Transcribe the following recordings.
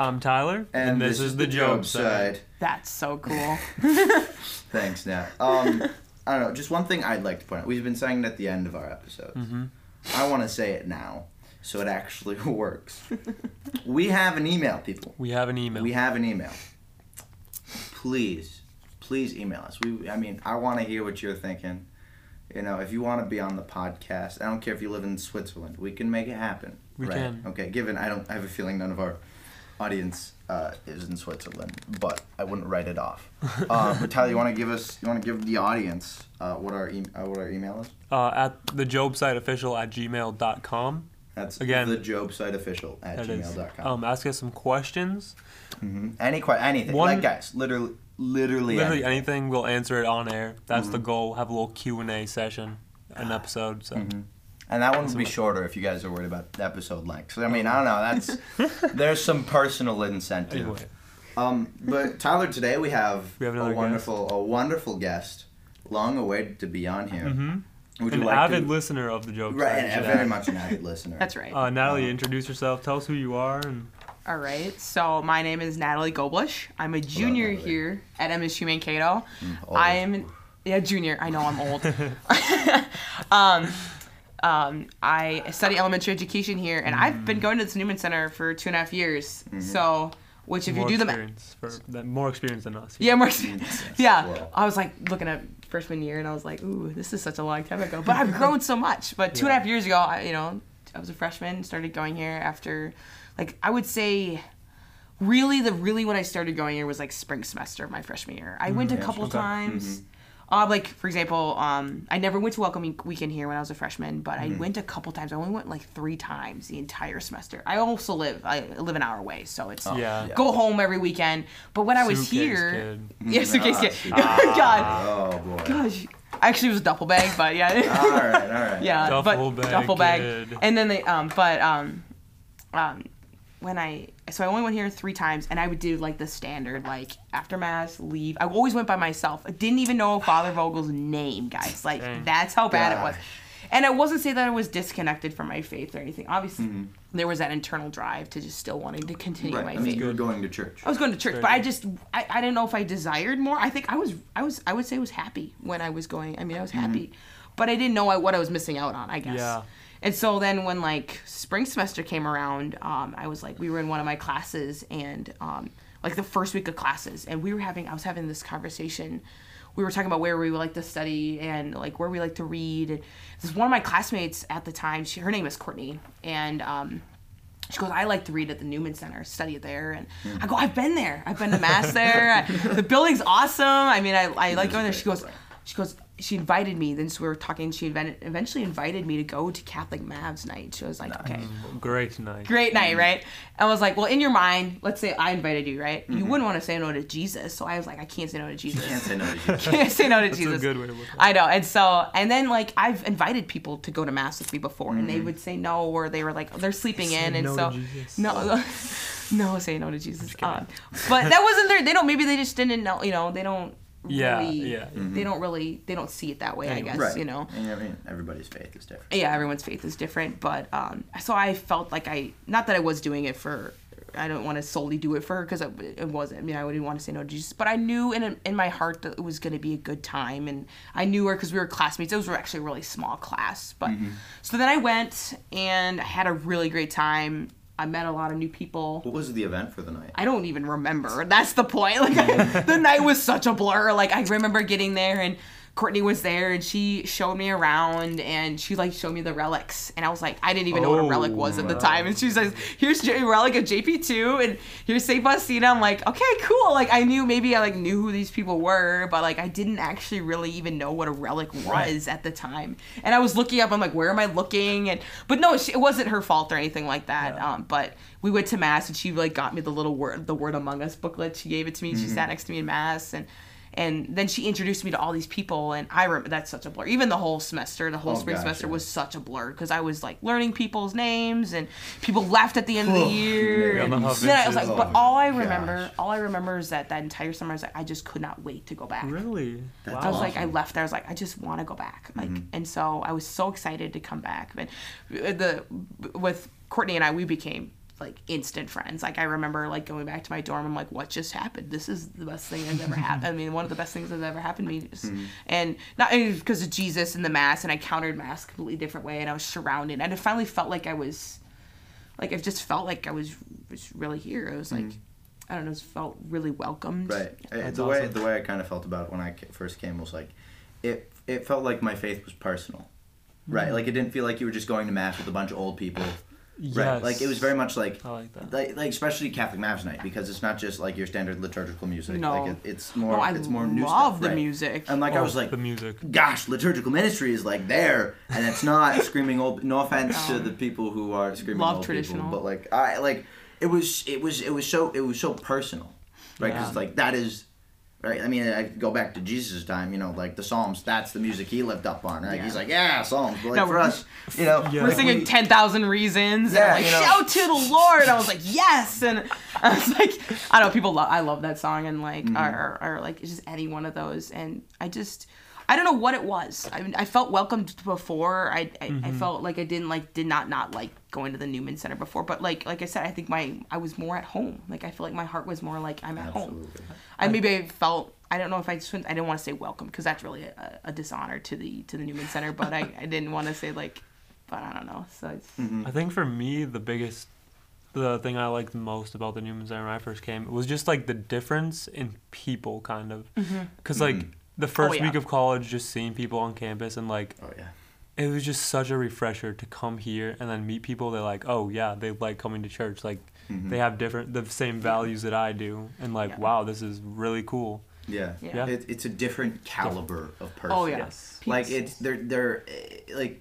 I'm Tyler, and, this, is the Job Site. That's so cool. Thanks, Nat. Um, I don't know. Just one thing I'd like to point out. We've been saying it at the end of our episodes. Mm-hmm. I want to say it now, so it actually works. we have an email, people. We have an email. We have an email. Please, please email us. We, I mean, I want to hear what you're thinking. You know, if you want to be on the podcast, I don't care if you live in Switzerland. We can make it happen. We right? can. Okay. Given I don't, I have a feeling none of our audience uh, is in Switzerland, but I wouldn't write it off. Uh, but Tyler, you want to give us, you want to give the audience uh, what our e- uh, what our email is? uh, at the Job site official at gmail.com. That's Again. the Job site official at gmail.com. Um, ask us some questions. hmm Any que- anything, One- like guys, literally, literally, Literally anything. anything, we'll answer it on air. That's Mm-hmm. the goal. Have a little Q and A session, an episode. So Mhm. And that one would be shorter if you guys are worried about the episode length. So I mean, I don't know. That's there's some personal incentive. anyway, Um, but Tyler, today we have, We have a another wonderful, a wonderful guest, long awaited to be on here. hmm Would an you like avid to? listener of the Job right, and very much an avid listener. That's right. Uh, Natalie, Uh-huh. introduce yourself. Tell us who you are. And All right. So my name is Natalie Goblish. I'm a junior Natalie. here at MSU Mankato. old. I'm yeah junior. I know I'm old. um, um, I study elementary education here, and I've been mm. going to this Newman Center for two and a half years. Mm-hmm. So, which if more you do the math, experience for that, more experience than us. yeah, more. Mm, yes, Yeah, well. I was like looking at freshman year, and I was like, "Ooh, this is such a long time ago." But I've grown so much. But two and a half years ago, I, you know, I was a freshman, started going here after, like, I would say, really, the really when I started going here was like spring semester of my freshman year. I went a yeah, couple okay. times. Mm-hmm. Uh, like for example, um, I never went to welcoming weekend here when I was a freshman, but I went a couple times. I only went like three times the entire semester. I also live I live an hour away, so it's Yeah. yeah. go home every weekend. But when I was here, kid. yeah, suitcase Ah, kid. suitcase. God, Oh boy. gosh. Actually, it was a duffel bag, but yeah. all right, all right. yeah, Duffel but bag duffel bag. kid. And then they, um, but um, um, when I, so I only went here three times, and I would do like the standard, like after mass, leave. I always went by myself. I didn't even know Father Vogel's name, guys. Like Dang. that's how bad it was. And I wasn't saying that I was disconnected from my faith or anything. Obviously, Mm-hmm. there was that internal drive to just still wanting to continue Right. my I mean, faith. you were going to church. I was going to church, Very but I just I, I didn't know if I desired more. I think I was I was I would say I was happy when I was going. I mean, I was happy, but I didn't know I, what I was missing out on. I guess. Yeah. And so then when like spring semester came around, um, I was like we were in one of my classes and um, like the first week of classes, and we were having I was having this conversation. We were talking about where we would like to study and like where we like to read. And this one of my classmates at the time, she, her name is Courtney, and um, she goes, I like to read at the Newman Center, study there. And I go, I've been there. I've been to mass there. the building's awesome. I mean, I, I like going there. She goes, she goes, she invited me. Then so we were talking. She eventually invited me to go to Catholic Mavs night. She was like, okay, Great night. great night, right? I was like, well, in your mind, let's say I invited you, right? You wouldn't want to say no to Jesus. So I was like, I can't say no to Jesus. Can't say no to you. can't say no to That's Jesus. a good way to look at it. I know. And so, and then like I've invited people to go to mass with me before, and Mm-hmm. they would say no, or they were like they're sleeping Say in, and no so to Jesus. no, no, say no to Jesus. Uh, but that wasn't their. They don't. Maybe they just didn't know. You know, they don't. Yeah, Really, yeah. They don't really. They don't see it that way. I guess Right. you know. And I mean, everybody's faith is different. Yeah, everyone's faith is different, but um, so I felt like I not that I was doing it for. I don't want to solely do it for her because it, it wasn't. I mean, I wouldn't want to say no to Jesus, but I knew in in my heart that it was going to be a good time, and I knew her because we were classmates. It was actually a really small class, but so then I went and I had a really great time. I met a lot of new people. What was the event for the night? I don't even remember. That's the point. Like the night was such a blur. Like I remember getting there and Courtney was there and she showed me around and she like showed me the relics and I was like I didn't even know what a relic was at the Oh, time and she says here's a relic of JP2 and here's Saint Faustina. I'm like okay cool. Like I knew maybe I like knew who these people were but like I didn't actually really even know what a relic was at the time and I was looking up. I'm like where am I looking and but no she, it wasn't her fault or anything like that. Um, but we went to mass and she like got me the little word the word among us booklet she gave it to me she sat next to me in mass and and then she introduced me to all these people and i remember that's such a blur even the whole semester the whole Oh, spring gosh, semester yeah. was such a blur because i was like learning people's names and people left at the end of the year Yeah, and the then i was like Huffingtons. but Oh, all i gosh. remember all i remember is that that entire summer I was like i just could not wait to go back Really? That's I was like, I left there. I was like, I just want to go back. Like, Mm-hmm. and so I was so excited to come back. But the with Courtney and I, we became like instant friends. Like I remember like going back to my dorm. I'm like, what just happened? This is the best thing that's ever happened. I mean, one of the best things that's ever happened to me. Just, mm-hmm. And not because of Jesus and the mass, and I countered mass completely different way, and I was surrounded, and I finally felt like I was, like I just felt like I was was really here. It was like. Mm-hmm. I don't know, just felt really welcomed. Right. That's the way the way I kind of felt about it when I first came was like, it it felt like my faith was personal, right? Mm-hmm. Like it didn't feel like you were just going to mass with a bunch of old people, right? Like it was very much like. I like that. Like, like especially Catholic Mass night because it's not just like your standard liturgical music. No. like it, it's more No, I it's more new love stuff, the right? music. And like I Oh, was like, the music. gosh, liturgical ministry is like there, and it's not screaming old. No offense to the people who are screaming Love old traditional. people, but like I like it was it was it was so it was so personal, right? Because Yeah. like that is. Right, I mean, I go back to Jesus' time. You know, like the Psalms. That's the music he lived up on. Right, Yeah. he's like, yeah, Psalms. But like No, for us, you know, Yeah. We're like, singing we- ten thousand reasons. Yeah, and like you know. shout to the Lord. I was like, yes, and I was like, I don't know, people love. I love that song, and like, Mm-hmm. or, or, or like, it's just any one of those, and I just. I don't know what it was. I mean, I felt welcomed before. I, I, Mm-hmm. I felt like I didn't like did not not like going to the Newman Center before. But like like I said, I think my I was more at home. Like I feel like my heart was more like I'm at home. Absolutely. I maybe I felt I don't know if I just wouldn't- I didn't want to say welcome because that's really a, a dishonor to the to the Newman Center, but I, I didn't want to say like, but I don't know. So it's Mm-hmm. I think for me, the biggest, the thing I liked most about the Newman Center when I first came was just like the difference in people, kind of. Because like the first yeah. week of college, just seeing people on campus and like Oh yeah. it was just such a refresher to come here and then meet people. They're like, oh yeah, they like coming to church. Like they have different, the same values that I do, and like, Yeah. wow, this is really cool. Yeah. Yeah. It, it's a different caliber of person. oh yeah, Yes. Like it's they're they're eh, like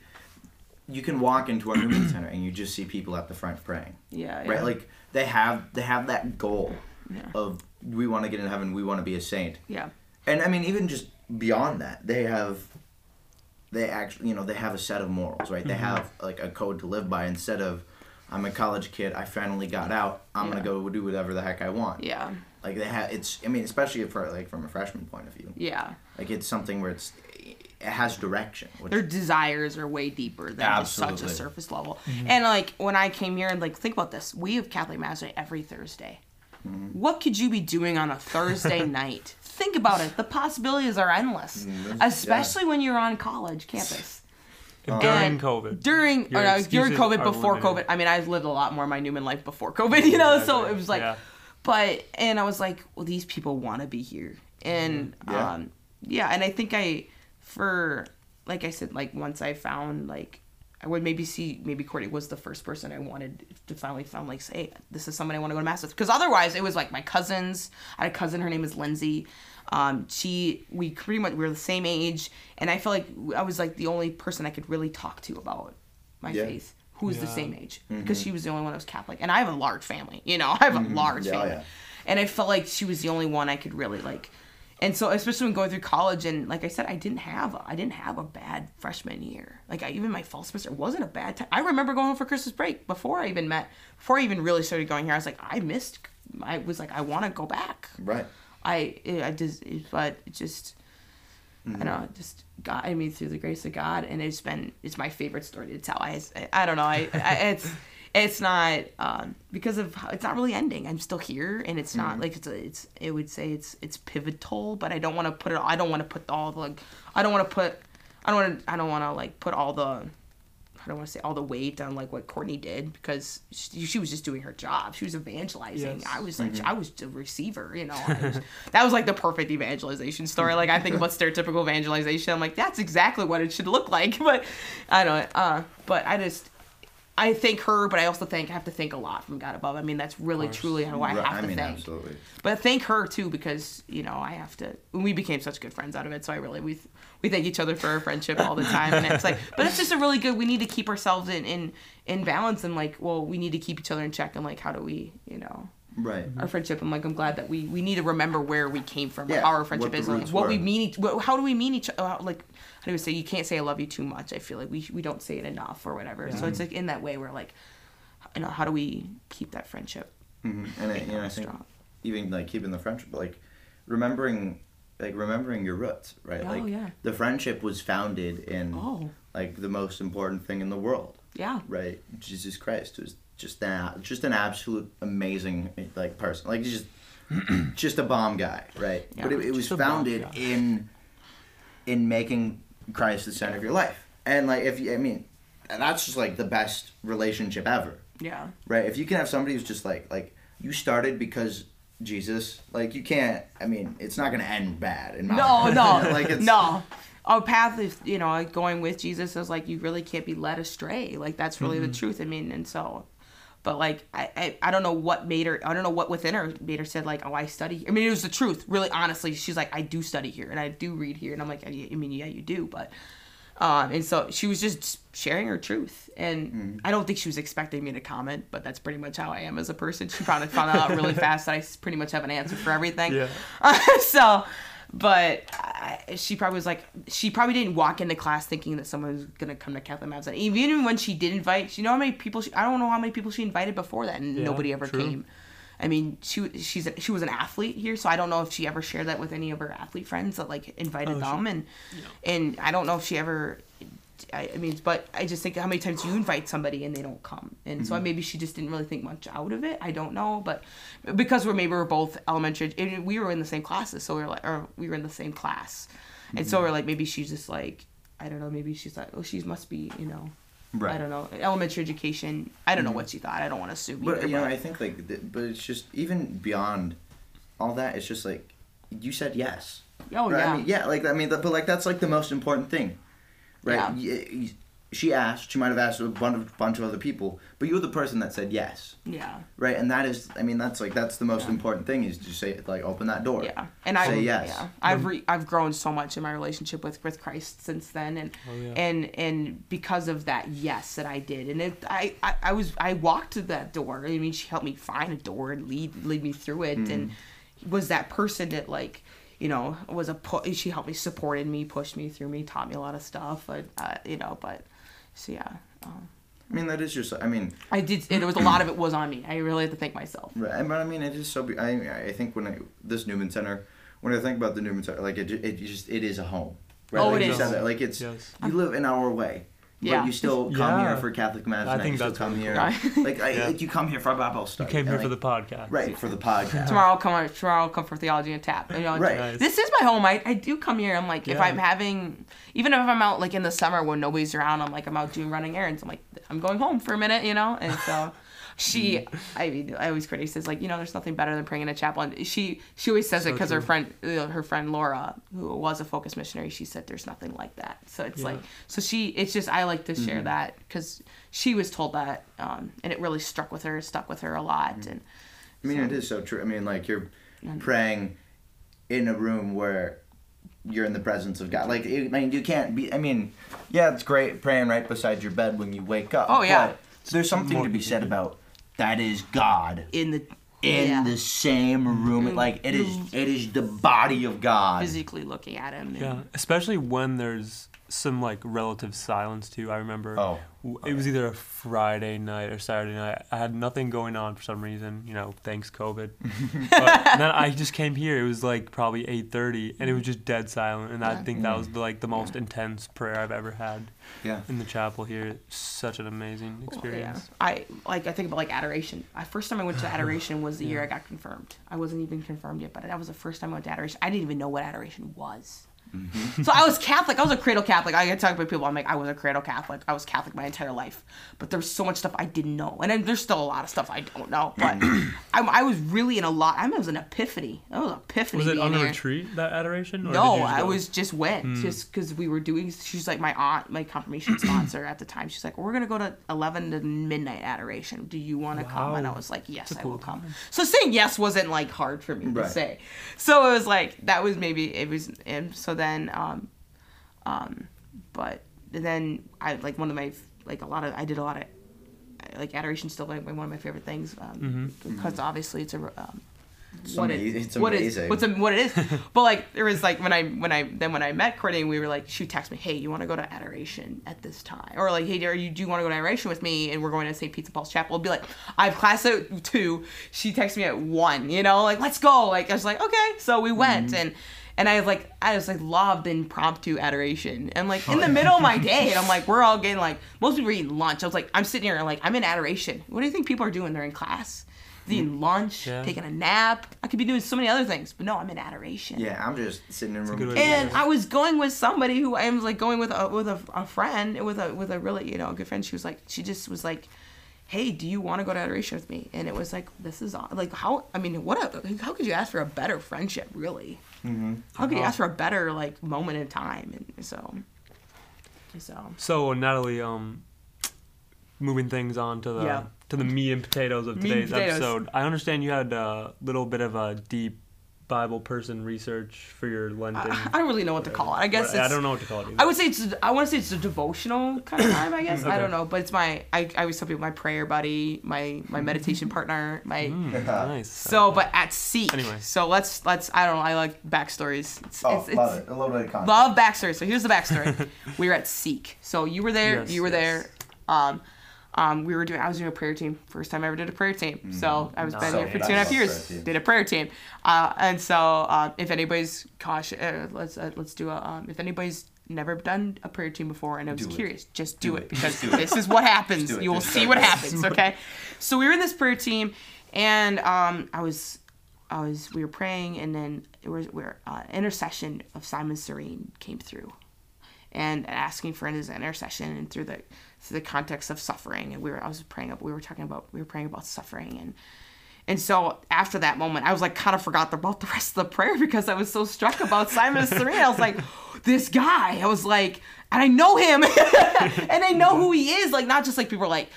you can walk into our Newman Center and you just see people at the front praying. yeah, yeah. Right? Like they have they have that goal Yeah. of we want to get in heaven, we want to be a saint. yeah, And I mean even just beyond that, they have they actually you know, they have a set of morals, right? They Mm-hmm. have like a code to live by instead of I'm a college kid, I finally got out, I'm Yeah. gonna go do whatever the heck I want. yeah, Like they have it's I mean, especially for like from a freshman point of view. yeah. Like it's something where it's it has direction. Which, Their desires are way deeper than just such a surface level. And like when I came here and like think about this, we have Catholic Mass every Thursday. What could you be doing on a Thursday night? Think about it. The possibilities are endless, mm, especially when you're on college campus. During And COVID. During Your or no, during COVID, before limited. COVID. I mean, I've lived a lot more of my Newman life before COVID, you know. So Exactly. it was like, Yeah. but and I was like, well, these people want to be here, and mm-hmm. Yeah. um, yeah, and I think I, for like I said, like once I found like. I would maybe see maybe Courtney was the first person I wanted to finally found like say this is someone I want to go to mass with. Because otherwise it was like my cousins. I had a cousin her name is Lindsay. Um, she we pretty much we were the same age and I felt like I was like the only person I could really talk to about my Yeah. faith who was the same age because she was the only one that was Catholic and I have a large family you know? I have a large Yeah, family. yeah. and I felt like she was the only one I could really like and so especially when going through college and like I said I didn't have a, I didn't have a bad freshman year like I, even my fall semester wasn't a bad time I remember going home for Christmas break before I even met before I even really started going here I was like I missed I was like I want to go back right. I I just but it just Mm-hmm. I don't know just God I mean through the grace of God and it's been it's my favorite story to tell I I don't know I, I it's it's not um because of it's not really ending I'm still here and it's Mm-hmm. not like it's it's it would say it's it's pivotal but I don't want to put it I don't want to put all the like I don't want to put I don't want to I don't want to like put all the I don't want to say all the weight on like what Courtney did because she, she was just doing her job. She was evangelizing. Yes. I was like, I was the receiver, you know. Was- that was like the perfect evangelization story. Like I think about stereotypical evangelization. I'm like, that's exactly what it should look like. But I don't. Uh, but I just. I thank her, but I also think I have to thank a lot from God above. I mean, that's really truly how I have to I mean, thank. absolutely. But thank her too because you know I have to. We became such good friends out of it, so I really we we thank each other for our friendship all the time, and it's like, but it's just a really good. We need to keep ourselves in in in balance, and like, well, we need to keep each other in check, and like, how do we, you know, Right. our friendship? I'm like, I'm glad that we we need to remember where we came from, Yeah, how our friendship is, like, what were. we mean. Each, what, how do we mean each? Like, do we say? You can't say I love you too much. I feel like we we don't say it enough or whatever. So it's like in that way where like, you know, how do we keep that friendship? hmm And I, you know, I think strong? even like keeping the friendship, like remembering, like remembering your roots, right? Oh, like yeah. the friendship was founded in Oh. like the most important thing in the world, Yeah. right? Jesus Christ was just that just an absolute amazing like person. Like just just a bomb guy, right? Yeah. but it, it was founded in in making Christ the center of your life. And like if you I mean that's just like the best relationship ever. Yeah. Right? If you can have somebody who's just like like you started because Jesus, like you can't I mean, it's not gonna end bad in my No, no, like it's no. Our path is, you know, going with Jesus is like you really can't be led astray. Like that's really Mm-hmm. the truth. I mean, and so, but like I, I, I don't know what made her. I don't know what within her made her said like, oh, I study. I mean, it was the truth. Really, honestly, she's like, I do study here and I do read here, and I'm like, I I mean, yeah, you do, but. Um, and so she was just sharing her truth, and Mm-hmm. I don't think she was expecting me to comment, but that's pretty much how I am as a person. She probably found out really fast that I pretty much have an answer for everything. Yeah. so, but I, she probably was like, she probably didn't walk into class thinking that someone was gonna come to Mass. And even when she did invite, you know how many people? She, I don't know how many people she invited before that, and Yeah, nobody ever true. came. I mean, she she's a, she was an athlete here, so I don't know if she ever shared that with any of her athlete friends that like invited Oh, them, and and I don't know if she ever. I, I mean, but I just think how many times you invite somebody and they don't come, and so mm-hmm. maybe she just didn't really think much out of it. I don't know, but because we're maybe we're both elementary, and we were in the same classes, so we are like, or we were in the same class, and so mm-hmm. we're like, maybe she's just like, I don't know, maybe she's like, oh, she must be, you know, Right. I don't know, elementary education. I don't know what mm-hmm. she thought. I don't want to assume. But either, you know, I think like, th- but it's just even beyond all that. It's just like you said yes. oh Right? yeah, I mean, yeah, like I mean, but like that's like the most important thing, right? Yeah. Y- y- She asked. She might have asked a bunch of, bunch of other people, but you're the person that said yes, yeah. right? And that is, I mean, that's like that's the most important thing is to say like open that door. Yeah, and I Say yes. yeah, I've re- I've grown so much in my relationship with with Christ since then, and Oh, yeah. and and because of that yes that I did, and it, I, I I was I walked to that door. I mean, she helped me find a door and lead lead me through it, mm-hmm. and was that person that like. You know, was a pu- she helped me, supported me, pushed me through me, taught me a lot of stuff. But, uh, you know, but so yeah, um, I mean, that is just. I mean, I did. It was a lot of it was on me. I really had to thank myself. Right, but I mean, it is so. Be- I I think when I this Newman Center, when I think about the Newman Center, like it, it just it is a home. Right? Oh, like it you said that, like it's Yes. you live an hour away, Yeah. but you still come Yeah. here for Catholic mass. I and think you still that's come here. cool. like I, Yeah. like, you come here for Bible You came here and, for the podcast. right for the podcast. Tomorrow I'll come. Tomorrow I'll come for theology and tap. You know, Right. Nice. This is my home. I, I do come here. I'm like, if I'm having, even if I'm out like in the summer when nobody's around, I'm like, I'm out doing running errands. I'm like, I'm going home for a minute, you know? And so she, I mean, I always credit says like, you know, there's nothing better than praying in a chapel. And she, she always says it because her friend, uh, her friend Laura, who was a focus missionary, she said there's nothing like that. So it's Yeah. like, so she, it's just, I like to share that because she was told that, um, and it really struck with her, stuck with her a lot. And I mean, so- it is so true. I mean, like you're praying in a room where you're in the presence of God. Like, I mean, you can't be. I mean, yeah, it's great praying right beside your bed when you wake up. Oh, yeah. but there's something More to be said about that is God in the, in yeah. the same room. Mm-hmm. Like it is, mm-hmm. it is the body of God. physically looking at him. and- Yeah, especially when there's some like relative silence too. I remember Oh. w- it oh, was either a Friday night or Saturday night. I had nothing going on for some reason, you know, thanks COVID. but then I just came here. It was like probably 8:30 and it was just dead silent and I think that was mm. like the most intense prayer I've ever had Yeah. in the chapel here. Such an amazing experience. Yeah. I like I think about like adoration. I first time I went to adoration was the year I got confirmed. I wasn't even confirmed yet, but that was the first time I went to adoration. I didn't even know what adoration was. Mm-hmm. so I was Catholic. I was a cradle Catholic. I get talk about people. I'm like, I was a cradle Catholic. I was Catholic my entire life, but there was so much stuff I didn't know, and then there's still a lot of stuff I don't know. But I, I was really in a lot. I mean, it was an epiphany. That was an epiphany. Was it being on a here. retreat that adoration? Or No, I was just went hmm. just because we were doing. She's like my aunt, my confirmation sponsor at the time. She's like, we're gonna go to eleven to midnight adoration. Do you want to come? And I was like, yes, That's a I will cool come. time. So saying yes wasn't like hard for me Right. to say. So it was like that was maybe it was. And so then, um, um, but then I like one of my like a lot of I did a lot of like adoration still like one of my favorite things um, because obviously it's a um, It's what ama- it, it's what it- amazing. what's a, what it is. but like there was like when I when I then when I met Courtney, we were like she would text me, hey, you want to go to adoration at this time, or like hey, are you do want to go to adoration with me? And we're going to St. Peter Paul's Chapel. It'd be like I have class at two. She texted me at one. You know, like let's go. Like I was like okay, so we went Mm-hmm. and. And I was like, I was like loved impromptu adoration, and like in the oh, middle of my day, and I'm like, we're all getting like most people are eating lunch. I was like, I'm sitting here and like I'm in adoration. What do you think people are doing? They're in class, They're eating mm, lunch, Yeah. taking a nap. I could be doing so many other things, but no, I'm in adoration. Yeah, I'm just sitting in a room. good way to And I was going with somebody who I was like going with a with a, a friend with a with a really you know good friend. She was like she just was like, "Hey, do you want to go to adoration with me?" And it was like this is aw- like how I mean what a, how could you ask for a better friendship really? Mm-hmm. How could you ask for a better like moment in time? And so, so So Natalie, um, moving things on to the Yeah. to the meat and potatoes of Meat today's potatoes. episode. I understand you had a little bit of a deep Bible person research for your Lenten. I, I don't really know what to call it. I guess it's I don't know what to call it. Either. I would say it's I want to say it's a devotional kind of time. I guess I don't know, but it's my I, I always tell people my prayer buddy, my my meditation partner, my Mm, nice. So, but at Seek. Anyway. So let's let's. I don't know. I like backstories. It's, Oh, it's, love it's, it. A little bit of context. Love backstory. So here's the backstory. we were at Seek. So you were there. Yes, you were yes. there. Um, um, we were doing. I was doing a prayer team. First time I ever did a prayer team. So I was been Nice. here for two and a half years. Did a prayer team. Uh, and so uh, if anybody's cautious, uh, let's uh, let's do a. Um, if anybody's never done a prayer team before and I was Do it. curious, just do, Do it, it. because do this is what happens. You will see what happens. Okay. So we were in this prayer team, and um, I was I was we were praying, and then it was where uh, intercession of Simon Cyrene came through, and asking for his intercession, and through the through the context of suffering, and we were I was praying. We were talking about we were praying about suffering, and and so after that moment, I was like kind of forgot about the rest of the prayer because I was so struck about Simon Cyrene. I was like, this guy. I was like, and I know him, and I know who he is. Like not just like people are like.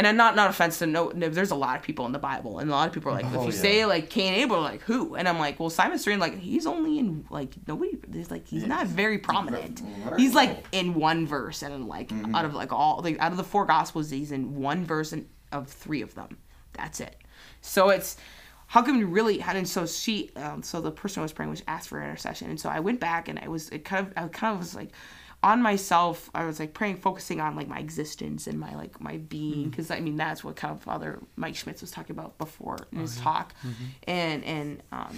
And I'm not not offense to no, no. There's a lot of people in the Bible, and a lot of people are like, if Oh, you yeah. say like Cain and Abel, like who? And I'm like, well, Simon Cyrene, like he's only in like nobody. There's like he's not very prominent. He's like in one verse, and like out of like all like out of the four gospels, he's in one verse and of three of them. That's it. So it's how come you really had and so she um, so the person I was praying was asked for intercession and so I went back and I was it kind of I kind of was like on myself I was like praying focusing on like my existence and my like my being because I mean that's what kind of Father Mike Schmitz was talking about before in his talk and and um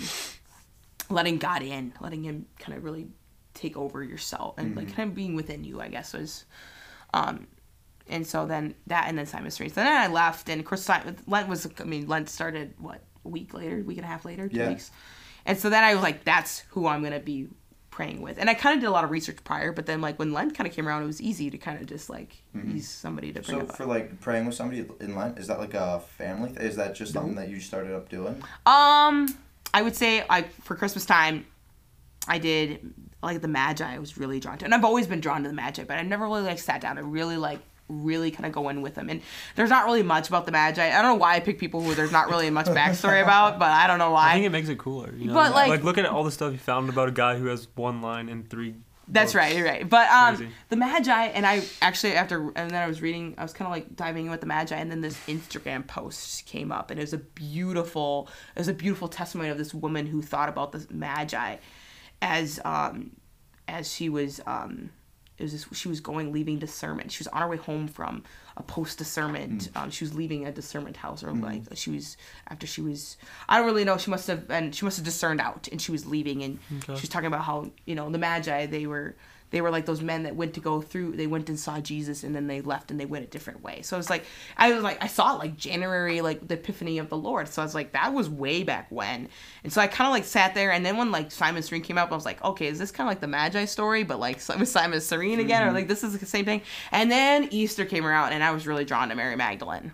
letting God in letting him kind of really take over yourself and like kind of being within you I guess was um and so then that and then Simon Street. So then I left, and of course Lent was. I mean, Lent started what a week later, week and a half later, two Yeah. weeks. And so then I was like, that's who I'm gonna be praying with. And I kind of did a lot of research prior, but then like when Lent kind of came around, it was easy to kind of just like use somebody to bring So up. for like praying with somebody in Lent, is that like a family? Th- is that just something that you started up doing? Um, I would say like for Christmas time, I did like the Magi. I was really drawn to, and I've always been drawn to the Magi, but I never really like sat down and really like really kind of go in with them. And there's not really much about the Magi. I don't know why I pick people who there's not really much backstory about, but I don't know why. I think it makes it cooler. You know? But, like- look at all the stuff you found about a guy who has one line and three. That's books. right, you're right. But um, Crazy. the Magi, and I actually after, and then I was reading, I was kind of like diving in with the Magi, and then this Instagram post came up, and it was a beautiful, it was a beautiful testimony of this woman who thought about the Magi as um, as she was um, it was this, she was going leaving discernment. She was on her way home from a post discernment. Um, she was leaving a discernment house, or like she was after she was. I don't really know. She must have and she must have discerned out, and she was leaving, and she was talking about how you know the Magi they were they were like those men that went to go through. They went and saw Jesus, and then they left, and they went a different way. So it's like I was like I saw it like January, like the Epiphany of the Lord. So I was like that was way back when, and so I kind of like sat there, and then when like Simon Cyrene came up, I was like, okay, is this kind of like the Magi story, but like with Simon Cyrene again, or mm-hmm. like this is the same thing? And then Easter came around, and I was really drawn to Mary Magdalene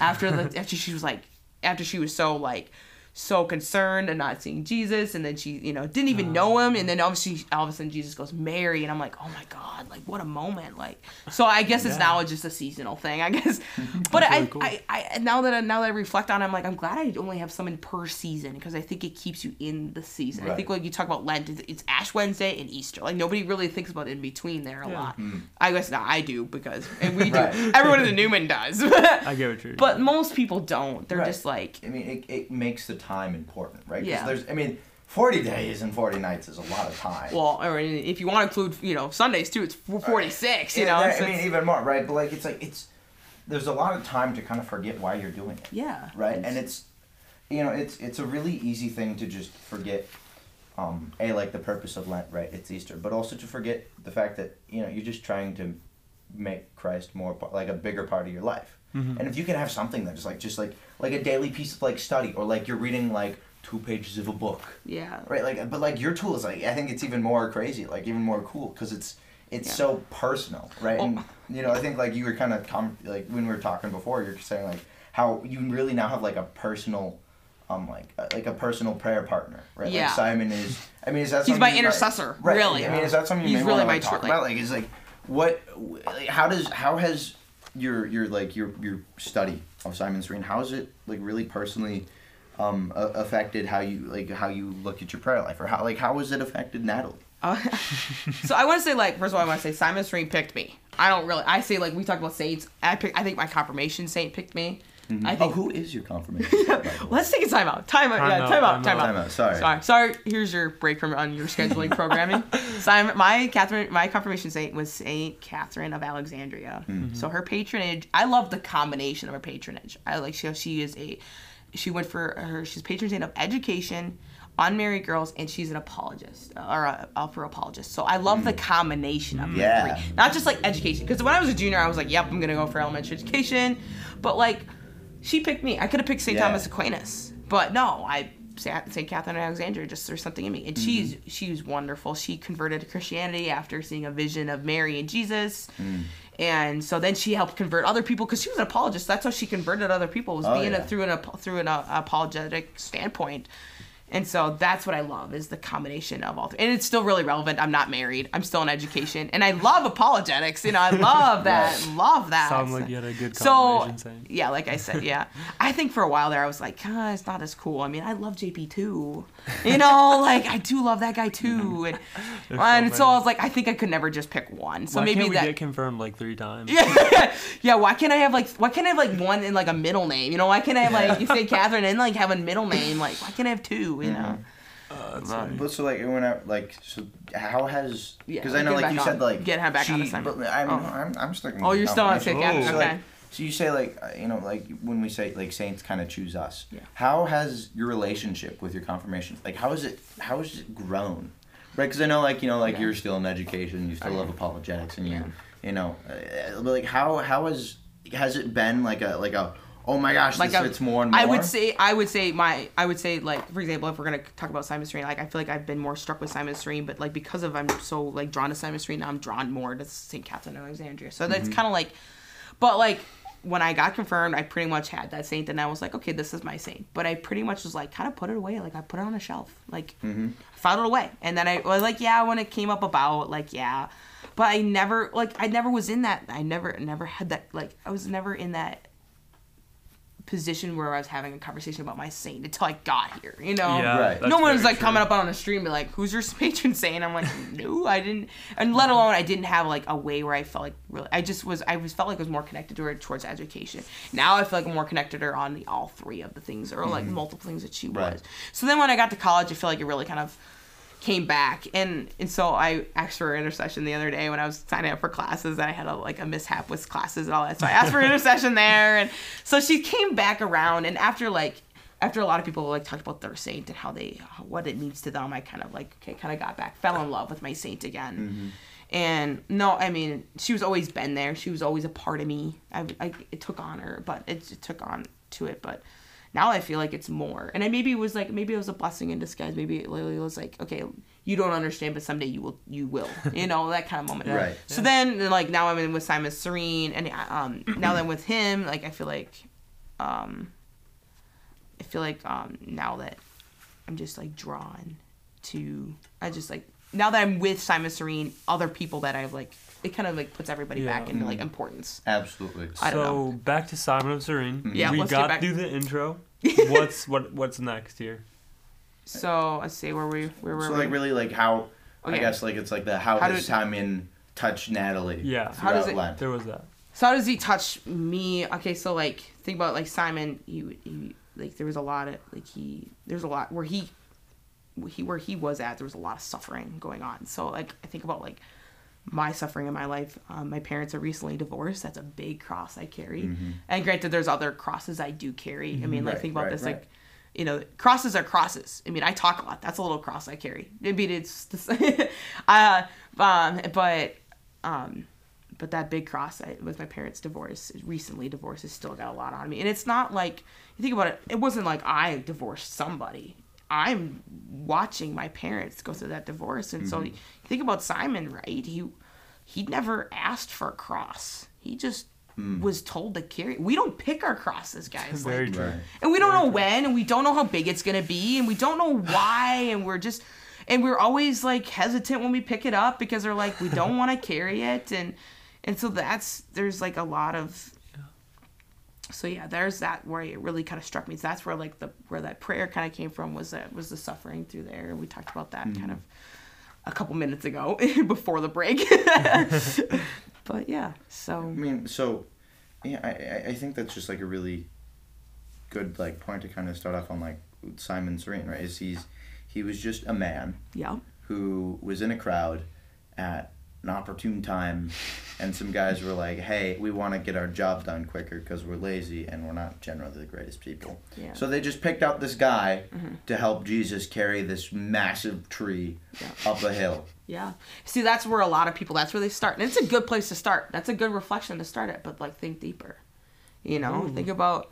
after the after she was like after she was so like so concerned and not seeing Jesus and then she you know didn't even know oh. him and then obviously all of a sudden Jesus goes Mary and I'm like oh my god like what a moment like so I guess it's Yeah. now just a seasonal thing I guess but I, cool. I I now that I, now that I reflect on it I'm like I'm glad I only have someone per season because I think it keeps you in the season I think when you talk about Lent it's, it's Ash Wednesday and Easter like nobody really thinks about in between there a Yeah. lot hmm. I guess not I do because and we do everyone in the Newman does I get what you're. but most people don't they're Right. just like I mean, it, it makes the time important, right? 'Cause Yeah. There's, I mean, 40 days and 40 nights is a lot of time. Well, or if you want to include, you know, Sundays too, it's 46, you Yeah, know. that- so I mean, it's- even more, right? But like, it's like it's there's a lot of time to kind of forget why you're doing it, yeah. right? And it's you know, it's it's a really easy thing to just forget um, a like the purpose of Lent, right? It's Easter, but also to forget the fact that you know you're just trying to make Christ more pa- like a bigger part of your life. Mhm. And if you can have something that's like just like like a daily piece of like study or like you're reading like two pages of a book, Yeah. right? Like, but like your tool is like I think it's even more crazy, like even more cool because it's it's Yeah. so personal, right? And Oh. you know, I think like you were kind of com- like when we were talking before, you're saying like how you really now have like a personal. Um, like uh, like a personal prayer partner, right? Yeah. Like Simon is. I mean, is that He's my intercessor, right? really. I mean, is that something you He's may really want to my like, talk about? Like, is like what? Like, how does how has your your like your your study of Simon's Cyrene? How has it like really personally um, a- affected how you like how you look at your prayer life, or how like how has it affected Natalie? Uh, so I want to say like first of all I want to say Simon Stream picked me. I don't really. I say like we talked about saints. I pick. I think my confirmation saint picked me. Mm-hmm. I Oh, think. who is your confirmation? by the way? Let's take a time out. Time out. Time Yeah, out, time out. time Time out. out. Time out, sorry. Sorry. Sorry. Here's your break from on your scheduling programming. Simon, my Catherine, my confirmation saint was Saint Catherine of Alexandria. Mm-hmm. So her patronage. I love the combination of her patronage. I like she. She is a. She went for her. She's patron saint of education. Unmarried girls, and she's an apologist or a, a for apologist. So I love the mm. combination of the Yeah. three, not just like education. Because when I was a junior, I was like, "Yep, I'm gonna go for elementary education," but like she picked me. I could have picked St. Yeah. Thomas Aquinas, but no, I St. Catherine of Alexandria. Just there's something in me, and she's she's wonderful. She converted to Christianity after seeing a vision of Mary and Jesus, and so then she helped convert other people because she was an apologist. That's how she converted other people was Oh, being yeah. a, through an through an uh, apologetic standpoint. And so that's what I love is the combination of all three. And it's still really relevant. I'm not married. I'm still in education. And I love apologetics. You know, I love that. Right. Love that. Sound like you had a good So combination saying. yeah, like I said, yeah. I think for a while there, I was like, ah, it's not as cool. I mean, I love JP2, you know, like I do love that guy too, and, There's and so so I was like, I think I could never just pick one. So Why maybe can't we that. get confirmed like three times? yeah, yeah. Why can't I have like? Why can't I have like one in like a middle name? You know, why can't I have like you say Catherine and like have a middle name? Like, why can't I have two? You know. Uh, that's Love funny. But so like when I like so how has Yeah, because I know like you on. said like Get her back on she, assignment. but I'm, Oh. I'm I'm sticking. Oh, you're still on confirmation. St. Catherine. So, Okay. like, so you say like uh, you know like when we say like saints kind of choose us. Yeah. How has your relationship with your confirmation like how is it how has it grown? Right, because I know like you know like Yeah. you're still in education, you still Oh, love yeah. apologetics, and you Yeah. you know, uh, but like how how has has it been like a like a oh my gosh like this fits more and more. I would say I would say my I would say like for example if we're gonna talk about Simon Cyrene like I feel like I've been more struck with Simon Cyrene but like because of I'm so like drawn to Simon Cyrene now I'm drawn more to St. Catherine of Alexandria so that's Mm-hmm. kind of like but like when I got confirmed I pretty much had that saint and I was like okay this is my saint but I pretty much was like kind of put it away like I put it on a shelf like Mm-hmm. filed it away and then I was like yeah when it came up about like yeah but I never like I never was in that I never never had that like I was never in that position where I was having a conversation about my saint until I got here, you know? Yeah, Right. no one was very like coming up on the stream and be like, "Who's your patron saint?" I'm like, "No, I didn't." And let alone I didn't have like a way where I felt like really. I just was. I was felt like I was more connected to her towards education. Now I feel like I'm more connected to her on the all three of the things or like mm-hmm. multiple things that she Right. was. So then when I got to college, I feel like it really kind of came back and and so I asked for intercession the other day when I was signing up for classes and I had a like a mishap with classes and all that. So I asked for intercession there and so she came back around and after like after a lot of people like talked about their saint and how they what it means to them, I kind of like okay, kind of got back, fell in love with my saint again. Mm-hmm. And no, I mean, she was always been there. She was always a part of me. I, I it took on her, but it, it took on to it. But now I feel like it's more. And I maybe it was like maybe it was a blessing in disguise. Maybe it literally was like, okay, you don't understand, but someday you will. You will. You know that kind of moment. Right. So then, like now I'm in with Simon Cyrene, and um, now that I'm with him, like I feel like, um, I feel like um, now that I'm just like drawn to, I just like now that I'm with Simon Cyrene, other people that I've like, it kind of like puts everybody Yeah. back into like mm-hmm. importance. Absolutely. I don't so know. back to Simon of Cyrene. Mm-hmm. Yeah, we let's get got back- through the intro. what's what what's next here? So let's see where we where were So we? like really like how Okay. I guess like it's like the how, How has did- Simon touched Natalie? Yeah. How does it- Lent? There was that. So how does he touch me? Okay, so like think about like Simon. He, he like there was a lot of like he there's a lot where he he where he was at. There was a lot of suffering going on. So like I think about like my suffering in my life. Um, my parents are recently divorced. That's a big cross I carry. And granted, there's other crosses I do carry. I mean, like Right, think about right, this right. like you know, crosses are crosses. I mean, I talk a lot. That's a little cross I carry. I mean, it's, uh, um, but, um, but that big cross I, with my parents' divorce, recently divorce, has still got a lot on me. And it's not like you think about it. It wasn't like I divorced somebody. I'm watching my parents go through that divorce, and so mm-hmm. you think about Simon, right? He he never asked for a cross. He just mm. was told to carry. We don't pick our crosses, guys. Very like, true. And we don't know when, and we don't know how big it's gonna be, and we don't know why, and we're just, and we're always like hesitant when we pick it up because they're like we don't want to carry it, and and so that's there's like a lot of. So yeah, there's that where it really kind of struck me. So that's where like the where that prayer kind of came from was that was the suffering through there, and we talked about that kind mm-hmm. of a couple minutes ago before the break. but yeah, so I mean, so yeah, I I- think that's just like a really good like point to kind of start off on like Simon Cyrene, right? Is he's he was just a man yeah, who was in a crowd at an opportune time, and some guys were like, "Hey, we want to get our job done quicker because we're lazy and we're not generally the greatest people." Yeah. So they just picked out this guy Mm-hmm. to help Jesus carry this massive tree Yeah. up a hill. Yeah. See, that's where a lot of people, that's where they start. And it's a good place to start. That's a good reflection to start at, but like think deeper. You know, think about,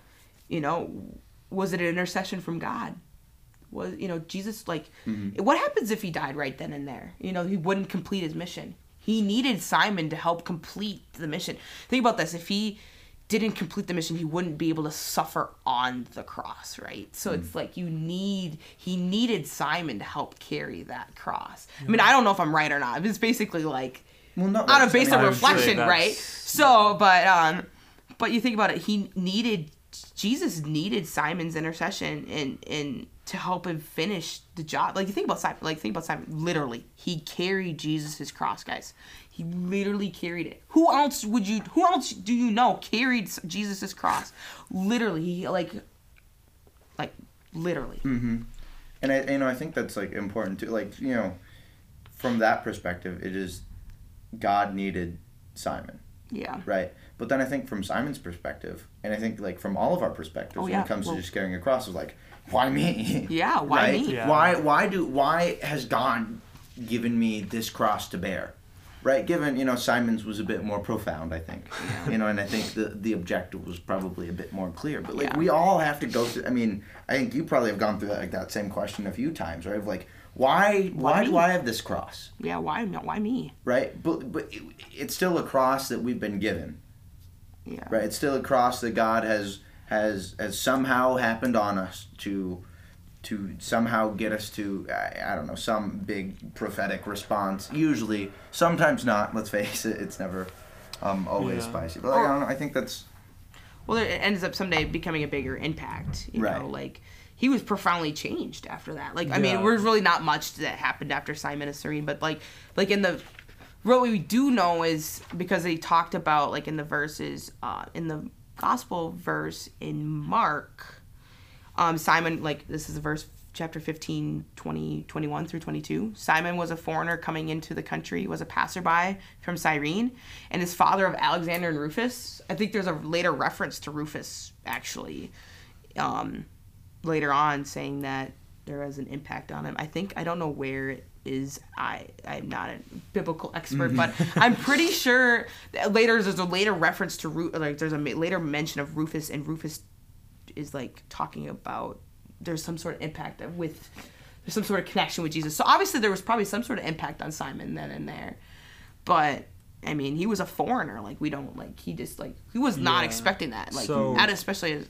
you know, was it an intercession from God? Was, you know, Jesus, like, what happens if he died right then and there? You know, he wouldn't complete his mission. He needed Simon to help complete the mission. Think about this. If he didn't complete the mission, he wouldn't be able to suffer on the cross, right? So it's like you need, he needed Simon to help carry that cross. I mean, I don't know if I'm right or not. It's basically like Well, no, out that's- of base I of mean, I would say reflection, that's- right? So, but um, but you think about it, he needed Jesus needed Simon's intercession and and to help him finish the job. Like you think about Simon, like think about Simon. Literally, he carried Jesus' cross, guys. He literally carried it. Who else would you? Who else do you know carried Jesus' cross? Literally, he like, like literally. Mm-hmm. And I, you know, I think that's like important too. Like, you know, from that perspective, it is God needed Simon, Yeah. right? But then I think from Simon's perspective, and I think like from all of our perspectives, Oh, when it comes Well- to just carrying a cross, is like, why me? Yeah, why right? me? Yeah. Why? Why do? Why has God given me this cross to bear? Right, given you know Simon's was a bit more profound, I think, you know, and I think the the objective was probably a bit more clear. But like Yeah. we all have to go through. I mean, I think you probably have gone through that, like that same question a few times, right? Of like, why why, Why do? I have this cross, Yeah. Why? No. Why me? right? But but it, it's still a cross that we've been given, Yeah. right? It's still a cross that God has has has somehow happened on us to to somehow get us to I, I don't know some big prophetic response. Usually, sometimes not. Let's face it, it's never um, always Yeah. spicy. But like, I don't know. I think that's well it ends up someday becoming a bigger impact you Right. know like he was profoundly changed after that like i mean there's really not much that happened after simon of Cyrene, but like like in the what we do know is because they talked about like in the verses uh in the gospel verse in mark um simon like this is a verse chapter 15 20 21 through 22 simon was a foreigner coming into the country was a passerby from cyrene and his father of alexander and rufus. I think there's a later reference to rufus actually um later on saying that there was an impact on him i think i don't know where it is i i'm not a biblical expert but mm-hmm. i'm pretty sure later there's a later reference to Ru- like there's a later mention of rufus and rufus is like talking about there's some sort of impact of with there's some sort of connection with Jesus. So obviously there was probably some sort of impact on Simon then and there. But I mean, he was a foreigner. Like we don't like he just like he was not Yeah. expecting that. Like So- at especially as,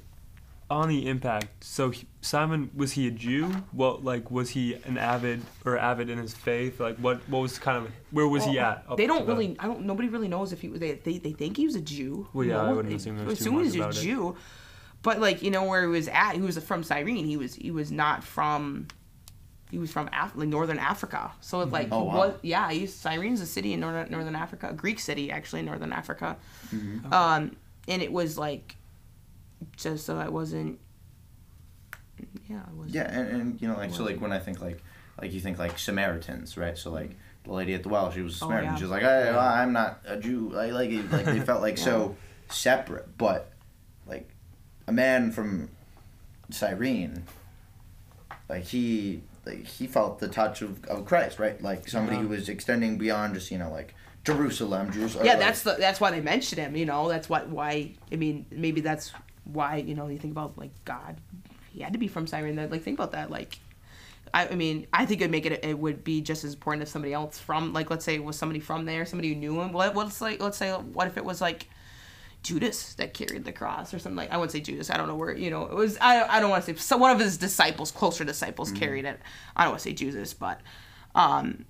on the impact so he, simon was he a jew what like was he an avid or avid in his faith like what what was kind of where was he at they don't really I don't nobody really knows if he was they they, they think he was a Jew. Well, yeah, I No, wouldn't they assume there's too assume much he's a about it. Jew. But like you know where he was at, he was from Cyrene. He was he was not from. He was from Af- like northern Africa, so it, like Oh, wow. what? Yeah, he's, Cyrene's a city in northern northern Africa, a Greek city actually in northern Africa. Mm-hmm. Um, and it was like, just so I wasn't. Yeah, I wasn't. Yeah, and, and you know, like so, like when I think like, like you think like Samaritans, right? So like the lady at the well, she was a Oh, Samaritan. yeah. She was like, hey, well, I'm not a Jew. I like it. Like they felt like so separate, but like a man from Cyrene like he like he felt the touch of, of Christ, right? Like somebody Yeah. who was extending beyond just you know like Jerusalem, Jerusalem. yeah, like- that's the that's why they mentioned him. You know, that's what why. I mean, maybe that's why you know you think about like God. He had to be from Cyrene. That like think about that. Like, I, I mean, I think it'd make it it would be just as important if somebody else from like let's say it was somebody from there, somebody who knew him. What what's like let's say what if it was like. Judas that carried the cross or something like I wouldn't say Judas I don't know where you know it was I, I don't want to say so one of his disciples closer disciples carried it I don't want to say Judas but um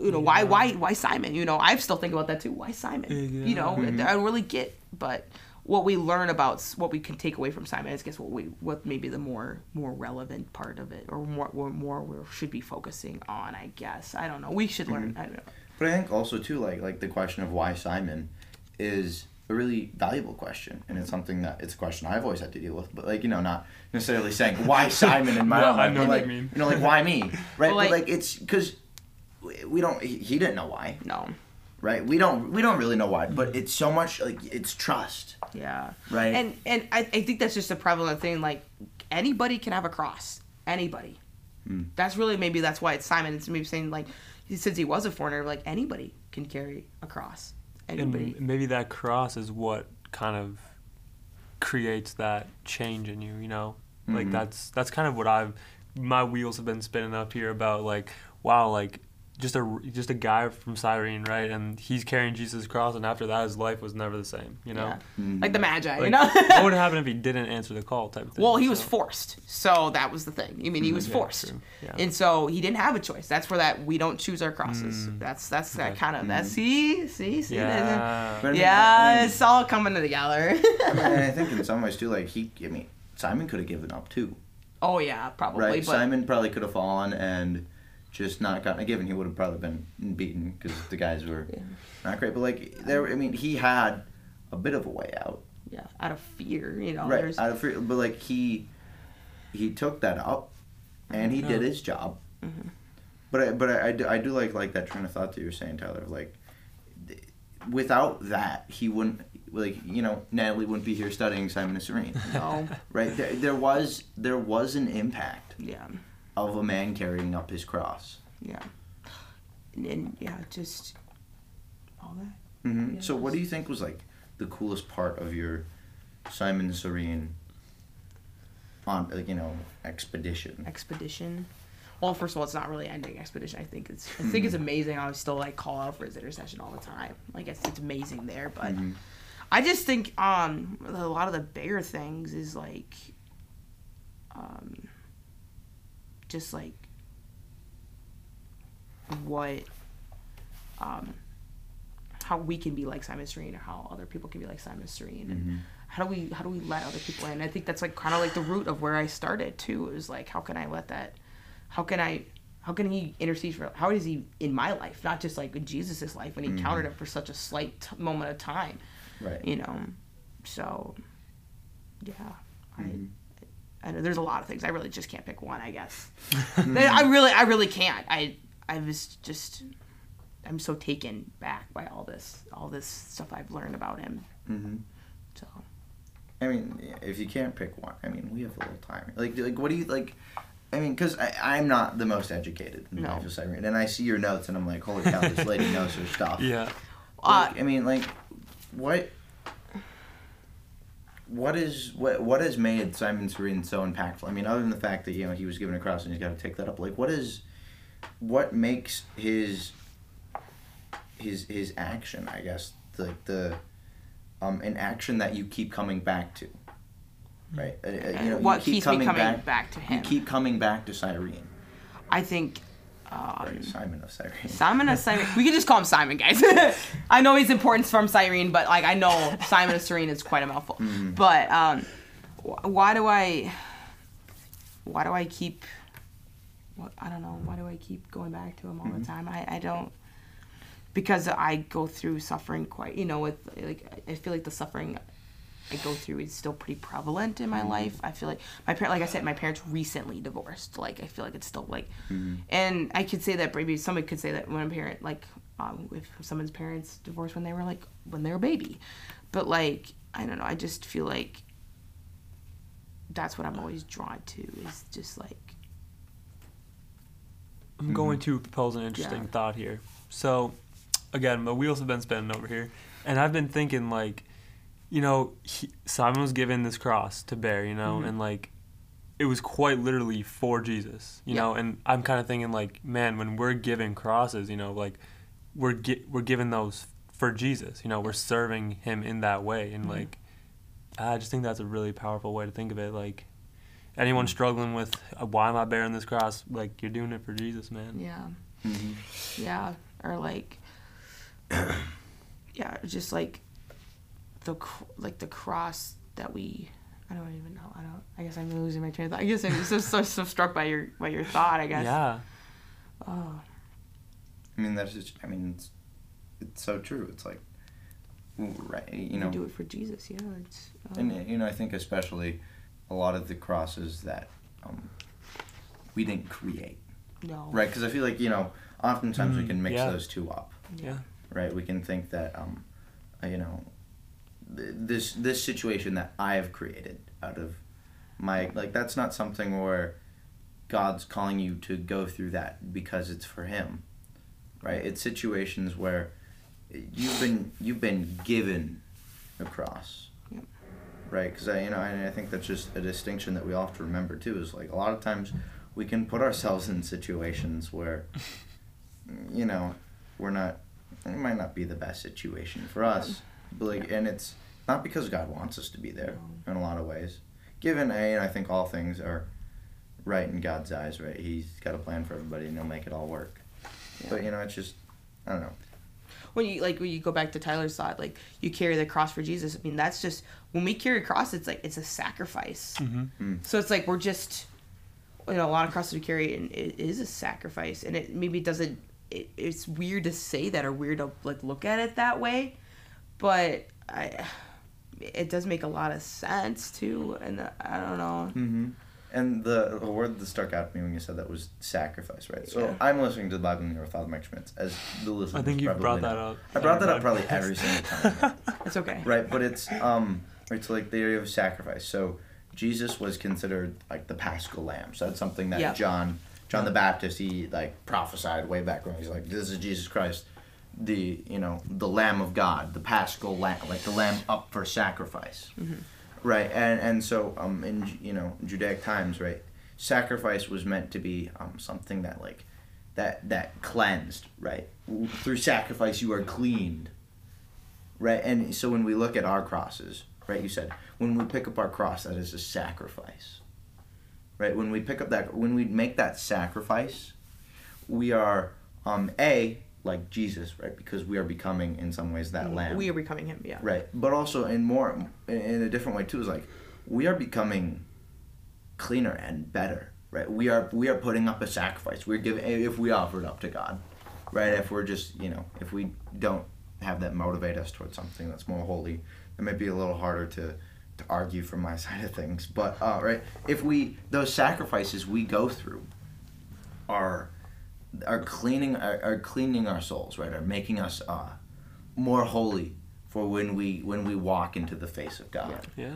you know why why why Simon you know I still think about that too why Simon you know I don't really get but what we learn about what we can take away from Simon is I guess what we what maybe the more more relevant part of it or more or more we should be focusing on I guess I don't know we should learn mm-hmm. I don't know But I think also too, like like the question of why Simon is a really valuable question, and it's something that it's a question I've always had to deal with. But like you know, not necessarily saying why Simon in my Yeah, own I life, know what like you mean. you know, like why me, right? Well, but like- like it's because we don't. He, he didn't know why, no right? We don't. We don't really know why, but it's so much like it's trust, Yeah. Right. And and I, I think that's just a prevalent thing. Like anybody can have a cross. Anybody. Hmm. That's really maybe that's why it's Simon. It's maybe saying like since he was a foreigner, like anybody can carry a cross. Anybody. And maybe that cross is what kind of creates that change in you, you know? Like Mhm. that's that's kind of what I've my wheels have been spinning up here about like wow, like just a just a guy from Cyrene, right? And he's carrying Jesus' cross and after that his life was never the same, you know? Yeah. Mhm. Like the Magi, you know. what would happen if he didn't answer the call type of thing? well, he was forced, so that was the thing. I mean, he was Mm-hmm. Yeah, forced. Yeah. and so he didn't have a choice. That's where that we don't choose our crosses. That's that's that Okay. kind of that. See, see, see. that- Mm. Yeah. I mean, yeah, I mean- it's all coming together. I mean, and I think in some ways too, like he, I mean, Simon could have given up too, oh yeah, probably. right? But Simon probably could have fallen and just not gotten a given. He would have probably been beaten because the guys were Yeah. not great. But like there, I mean, he had a bit of a way out, yeah, out of fear, you know. right? There's, Out of fear, but like he, he took that up, and he did his job. Mm-hmm. But I, but I, I, do, I do like like that train of thought that you were saying, Tyler. Of like, th- without that, he wouldn't like you know Natalie wouldn't be here studying Simon and Cyrene. no, right there, there was there was an impact yeah, of a man carrying up his cross yeah, and, and yeah, just all that. hmm Yeah, so what do you think was like the coolest part of your simon Cyrene on like you know expedition expedition. Well, first of all, it's not really ending expedition. I think it's I think it's amazing. I would still like call out for his intercession all the time. Like it's it's amazing there, but Mhm. I just think um a lot of the bigger things is like um just like what um how we can be like Simon Cyrene or how other people can be like Simon Cyrene and Mhm. how do we how do we let other people in? I think that's like kind of like the root of where I started too. Is like how can I let that? How can I? How can he intercede for? How is he in my life? Not just like in Jesus's life when he encountered him for such a slight t- moment of time, right you know. So, yeah, Mhm. I there's a lot of things. I really just can't pick one. I guess I really I really can't. I I was just I'm so taken back by all this all this stuff I've learned about him. Mm-hmm. So. i mean if you can't pick one i mean we have a little time like like what do you like I mean, because I'm not the most educated in the No. life of Cyrene, and I see your notes, and I'm like, holy cow, this lady knows her stuff. Yeah. Uh, I mean, like, what, what is what what has made Simon Cyrene so impactful? I mean, other than the fact that you know he was given a cross and he's got to take that up. Like, what is, what makes his, his his action? I guess the the, um, an action that you keep coming back to, right? Uh, uh, you know, what you keep keeps me coming coming back, back, to him? You keep coming back to Cyrene, I think. Um, right? Simon of Cyrene. Simon of Cyrene. We could just call him Simon, guys. I know his importance from Cyrene, but like I know Simon of Cyrene is quite a mouthful. Mm-hmm. But um, why do I? Why do I keep? What I don't know. Why do I keep going back to him all Mm-hmm. the time? I I don't. Because I go through suffering quite, you know, with like I feel like the suffering I go through is still pretty prevalent in my Mm-hmm. life. I feel like my parent, like I said, my parents recently divorced. Like I feel like it's still like, Mm-hmm. and I could say that maybe somebody could say that when a parent like, um, if someone's parents divorced when they were like when they were a baby, but like I don't know. I just feel like that's what I'm always drawn to is just like I'm going to propose an interesting Yeah. thought here. So, again, my wheels have been spinning over here, and I've been thinking like, you know, he, Simon was given this cross to bear, you know, Mhm. and like, it was quite literally for Jesus, you Yeah. know, and I'm kind of thinking like, man, when we're given crosses, you know, like, we're gi- we're given those for Jesus, you know, we're serving Him in that way, and Mhm. like, I just think that's a really powerful way to think of it, like. Anyone struggling with uh, why am I bearing this cross? Like you're doing it for Jesus, man. Yeah. Mm-hmm. Yeah. Or like, yeah, just like the like the cross that we. I don't even know. I don't. I guess I'm losing my train of thought. I guess I'm so so, so struck by your by your thought. I guess. Yeah. Oh. I mean, that's just. I mean, it's it's so true. It's like, right? You You know, do it for Jesus. Yeah. It's. Uh, and you know, I think especially a lot of the crosses that um, we didn't create, no. right? Because I feel like you know, oftentimes we Mm, can mix yeah. those two up, Yeah. right? We can think that, um, you know, th- this this situation that I have created out of my like that's not something where God's calling you to go through that because it's for Him, right? It's situations where you've been you've been given a cross, Yep. right? Because I you know and I think that's just a distinction that we all have to remember too. Is like a lot of times we can put ourselves in situations where you know we're not it might not be the best situation for us, but like and it's not because God wants us to be there in a lot of ways. Given a, you know, I think all things are right in God's eyes, right? He's got a plan for everybody, and He'll make it all work. But you know, it's just I don't know. when you like when you go back to Tyler's thought, like you carry the cross for Jesus. I mean, that's just when we carry a cross, it's like it's a sacrifice. Mm-hmm. So it's like we're just, you know, a lot of crosses we carry, and it is a sacrifice, and it maybe doesn't. It, it's weird to say that or weird to like look at it that way, but I, it does make a lot of sense too, and uh, I don't know. Mm-hmm. And the, the word that stuck out to me when you said that was sacrifice, right? So Yeah. I'm listening to the Bible in the Orthodox Mike Schmitz, as the listener. I think you probably brought know. that up. I brought that up probably podcast. every single time. It's okay. right but it's um it's like the area of sacrifice so jesus was considered like the paschal lamb so that's something that Yeah. john john the baptist he like prophesied way back when he's like this is jesus christ the you know the lamb of god the paschal lamb like the lamb up for sacrifice. Right and and so um in you know judaic times right sacrifice was meant to be um something that like that that cleansed right? Through sacrifice you are cleaned. Right and so when we look at our crosses right you said when we pick up our cross that is a sacrifice. Right when we pick up that when we make that sacrifice we are um a like jesus right? Because we are becoming in some ways that lamb. We are becoming him. Yeah. right. But also in more in- in a different way too is like we are becoming cleaner and better right? We are we are putting up a sacrifice. We're giving if we offer it up to god right? If we're just you know if we don't have that motivate us towards something that's more holy it might be a little harder to to argue from my side of things. But uh, right if we those sacrifices we go through are are cleaning are, are cleaning our souls right are making us uh more holy for when we when we walk into the face of God. Yeah.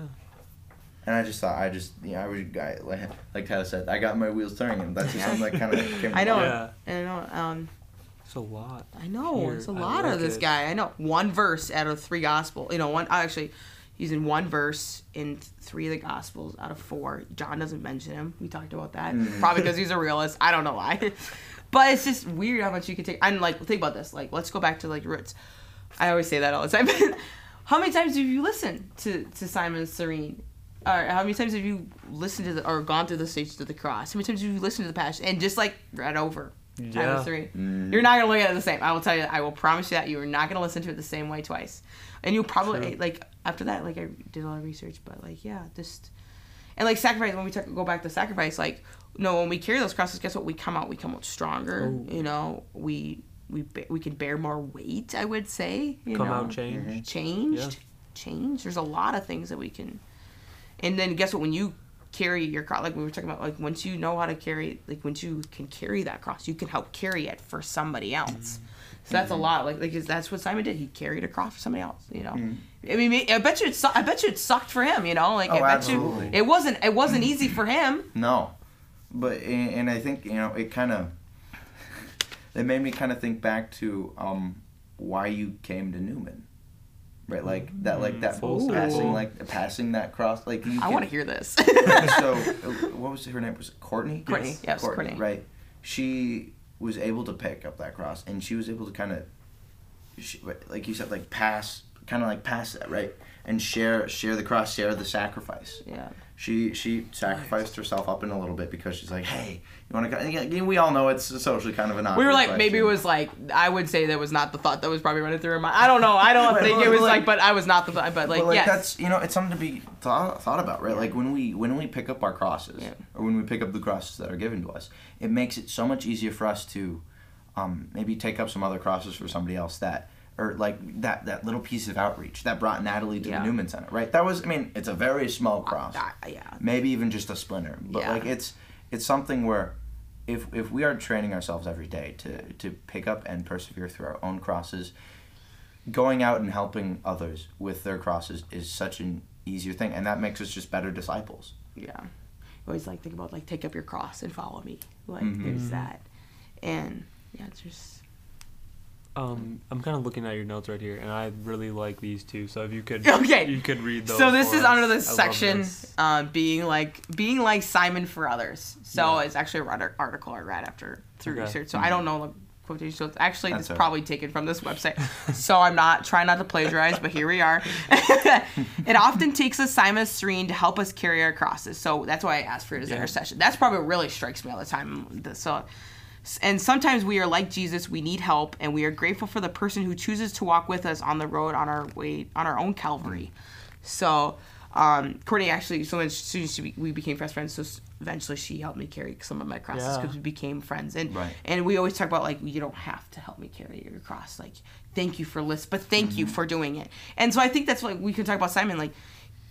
And I just thought I just yeah I was I, like like Tyler said I got my wheels turning and that's just something that kind of came. I know. Yeah. I know. Um, It's a lot. I know. Here, it's a lot like of this it. guy. I know. One verse out of three gospel. You know, one actually he's in one verse in three of the gospels out of four. John doesn't mention him. We talked about that. Mm. Probably because he's a realist. I don't know why. but it's just weird how much you can take. I'm like, think about this. Like, let's go back to like roots. I always say that all the time. how many times have you listened to to Simon Cyrene? Or how many times have you listened to the or gone through the stages of the cross? How many times have you listened to the passion and just like read over? Simon Yeah. Cyrene? Mm. You're not gonna look at it the same. I will tell you. I will promise you that you are not gonna listen to it the same way twice. And you'll probably True. like after that. Like I did a lot of research, but like yeah, just and like sacrifice. When we talk, go back to sacrifice, like no, when we carry those crosses, guess what? We come out. We come out stronger. Oh. You know, we we we can bear more weight. I would say. You Come know? out changed. Mm-hmm. changed changed there's a lot of things that we can and then guess what when you carry your cross like we were talking about like once you know how to carry like once you can carry that cross you can help carry it for somebody else mm-hmm. so that's a mm-hmm. lot like like that's what simon did he carried a cross for somebody else you know mm. i mean i bet you it su- i bet you it sucked for him you know like Oh, i bet absolutely. you it wasn't it wasn't mm. easy for him No, but and, and I think you know it kind of it made me kind of think back to um, why you came to Newman. Right, like that, like that Full passing, circle. like passing that cross, like you I want to hear this. so, uh, what was her name? Was it Courtney? Courtney, yes, Courtney. Right. She was able to pick up that cross, and she was able to kind of, she, like you said, like pass, kind of like pass that, right, and share share the cross, share the sacrifice. yeah. She she sacrificed herself up in a little bit because she's like, hey, you want to? Yeah, we all know it's socially kind of an. We were awkward like, maybe it was like, I would say that was not the thought that was probably running through her mind. I don't know. I don't Right, think it was like- like, but I was not the thought. But like, but like yes. that's you know it's something to be thought, thought about right like when we when we pick up our crosses Yeah. or when we pick up the crosses that are given to us it makes it so much easier for us to um, maybe take up some other crosses for somebody else that or like that that little piece of outreach that brought Natalie to Yeah. the Newman Center right that was I mean it's a very small cross Uh, yeah. maybe even just a splinter but Yeah. like it's it's something where if if we are training ourselves every day to to pick up and persevere through our own crosses going out and helping others with their crosses is such an easier thing and that makes us just better disciples Yeah. I always like think about like take up your cross and follow me. Like Mhm. there's that. And yeah, it's just Um, I'm kind of looking at your notes right here, and I really like these two. So if you could, Okay. you could read those. so this for is us. under I this love section uh, being like being like Simon for others. So Yeah. it's actually a art- article I read after through Okay. research. So I don't know the quotation. So it's actually That's it's probably taken from this website. so I'm not trying not to plagiarize, but here we are. it often takes a Simon Cyrene to help us carry our crosses. So that's why I asked for his Yeah. intercession. That's probably what really strikes me all the time. So and sometimes we are like Jesus, we need help, and we are grateful for the person who chooses to walk with us on the road on our way on our own Calvary. So, um, Courtney actually, so as soon as she, we became best friends, so eventually she helped me carry some of my crosses Yeah. because we became friends. And Right. and we always talk about like you don't have to help me carry your cross. Like thank you for list, but thank you for doing it. And so I think that's what we can talk about Simon. Like,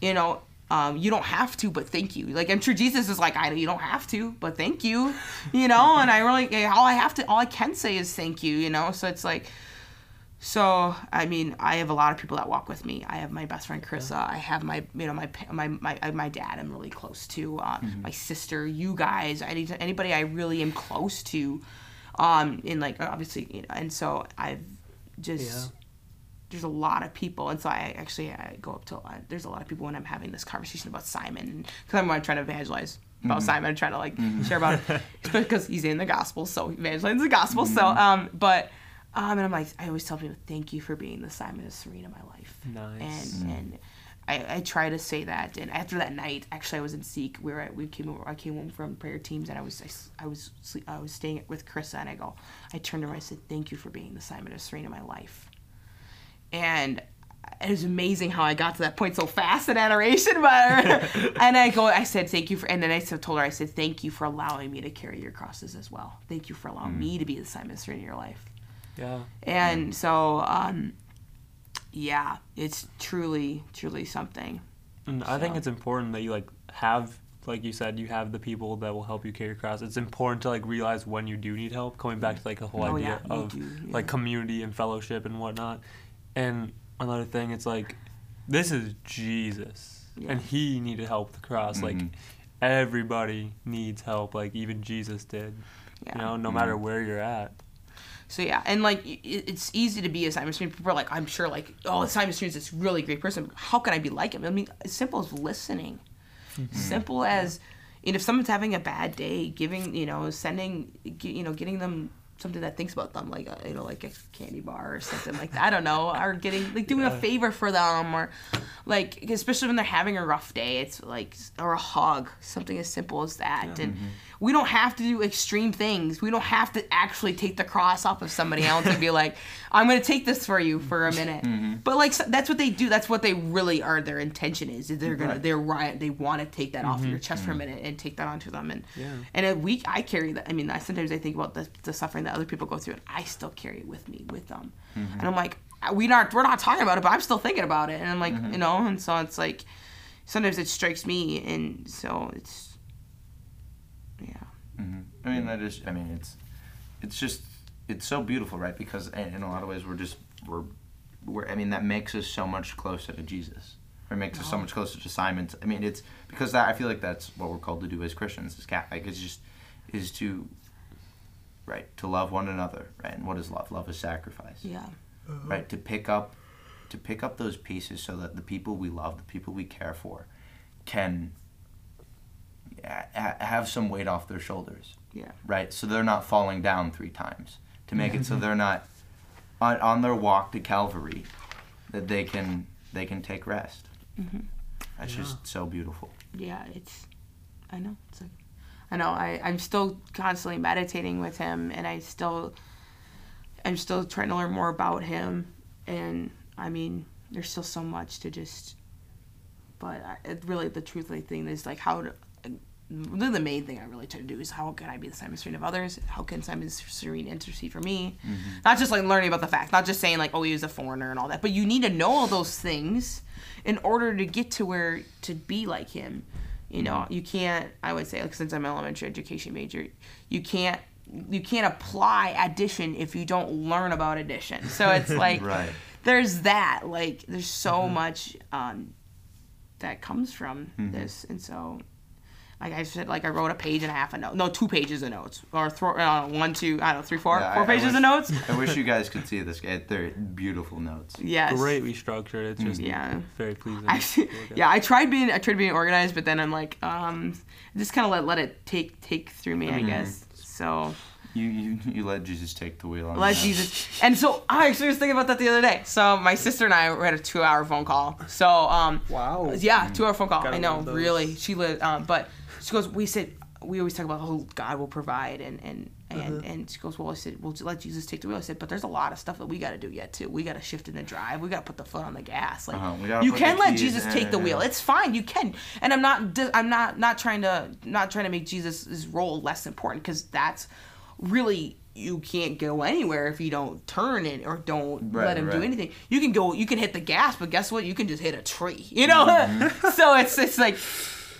you know. Um, you don't have to, but thank you. Like I'm sure Jesus is like, I you don't have to, but thank you, you know. And I really all I have to, all I can say is thank you, you know. So it's like, so I mean, I have a lot of people that walk with me. I have my best friend Carissa. I have my you know my my my, my dad. I'm really close to. Uh, My sister, you guys, any, anybody I really am close to, um, in like obviously you know. And so I've just Yeah. There's a lot of people, and so I actually I go up to uh, there's a lot of people when I'm having this conversation about Simon because I'm, I'm trying to evangelize about Simon, I'm trying to like share about it, especially because he's in the gospel, so evangelizing the gospel. So um, but um, and I'm like I always tell people thank you for being the Simon of Cyrene in my life, Nice. and and. I, I try to say that, and after that night, actually, I was in Seek. We were at, we came over, I came home from prayer teams, and I was I was sleep, I was staying with Krista, and I go, I turned to her, I said, "Thank you for being the Simon of Cyrene in my life." And it was amazing how I got to that point so fast in adoration. But and I go, I said thank you for, and then I told her, I said thank you for allowing me to carry your crosses as well. Thank you for allowing me to be the Simon Cyrene in your life. Yeah. And so, um, yeah, it's truly, truly something. And I think it's important that you like have like you said, you have the people that will help you carry your cross. It's important to like realize when you do need help. Coming back to like the whole Oh, idea yeah, of do, yeah. like community and fellowship and whatnot. And another thing, it's like this is Jesus, Yeah. and He needed help with the cross. Like Mhm. everybody needs help. Like even Jesus did. Yeah. You know, no matter where you're at. So yeah, and like it's easy to be a Simon Cyrene. People are like, I'm sure, like, oh, Simon Cyrene is this really great person. How can I be like him? I mean, as simple as listening, simple as, you know, if someone's having a bad day, giving, you know, sending, you know, getting them something that thinks about them, like, a, you know, like a candy bar or something like that. I don't know, or getting like doing a favor for them, or like especially when they're having a rough day, it's like or a hug, something as simple as that, and. Mm-hmm. We don't have to do extreme things. We don't have to actually take the cross off of somebody else and be like, "I'm going to take this for you for a minute." Mm-hmm. But like so- that's what they do. That's what they really are. Their intention is, is they're gonna Right. they're right. They want to take that off mm-hmm. your chest for a mm-hmm. minute and take that onto them. And Yeah. and a week I carry that. I mean, I sometimes I think about the, the suffering that other people go through, and I still carry it with me with them. And I'm like, uh, we not we're not talking about it, but I'm still thinking about it. And I'm like, you know, and so it's like sometimes it strikes me, and so it's yeah. hmm I mean, that is. I mean, it's, it's just, it's so beautiful, right? Because in, in a lot of ways, we're just we're, we're. I mean, that makes us so much closer to Jesus. Or makes us so much closer to Simon. I mean, it's because that I feel like that's what we're called to do as Christians, as Catholic. It's just, is to right? To love one another, right? And what is love? Love is sacrifice, Yeah. right? To pick up, to pick up those pieces so that the people we love, the people we care for, can ha- have some weight off their shoulders, Yeah. right? So they're not falling down three times. To make it so mm-hmm. they're not on, on their walk to Calvary, that they can they can take rest. Mm-hmm. That's just so beautiful. Yeah, it's. I know. It's like, I know. I I'm still constantly meditating with him, and I still. I'm still trying to learn more about him, and I mean, there's still so much to just. But I, it really, the truthful thing is like how to. The main thing I really try to do is how can I be the Simon Cyrene of others? How can Simon Cyrene intercede for me? Mm-hmm. Not just like learning about the facts, not just saying like, oh, he was a foreigner and all that, but you need to know all those things in order to get to where to be like him. You know, mm-hmm. you can't. I would say, like, since I'm an elementary education major, you can't you can't apply addition if you don't learn about addition. So it's like Right. there's that. Like there's so mm-hmm. much um, that comes from this, and so like I said, like I wrote a page and a half of notes, no, two pages of notes, or th- uh, one, two, I don't know, three, four, Yeah, four I- I pages wish- of notes. I wish you guys could see this. They're beautiful notes. Yes. Greatly structured. It's just Yeah. very pleasing. Actually, to look at. yeah, I tried being I tried being organized, but then I'm like, um, just kind of let let it take take through me, I guess. So You, you you let Jesus take the wheel. On let that. Jesus. And so I actually was thinking about that the other day. So my sister and I had a two hour phone call. So um, Wow. yeah, two hour phone call. Gotta I know, really. She lived, um, but she goes. We said we always talk about how God will provide, and and and, Uh-huh. and she goes. Well, I said, well, let Jesus take the wheel. I said, but there's a lot of stuff that we got to do yet too. We got to shift in the drive. We got to put the foot on the gas. Like Uh-huh, we you can let Jesus in, take the wheel. It's fine. You can. And I'm not. I'm not not trying to not trying to make Jesus' role less important because that's really you can't go anywhere if you don't turn it or don't Right, let him do anything. You can go, you can hit the gas, but guess what? You can just hit a tree. You know. Mm-hmm. so it's it's like.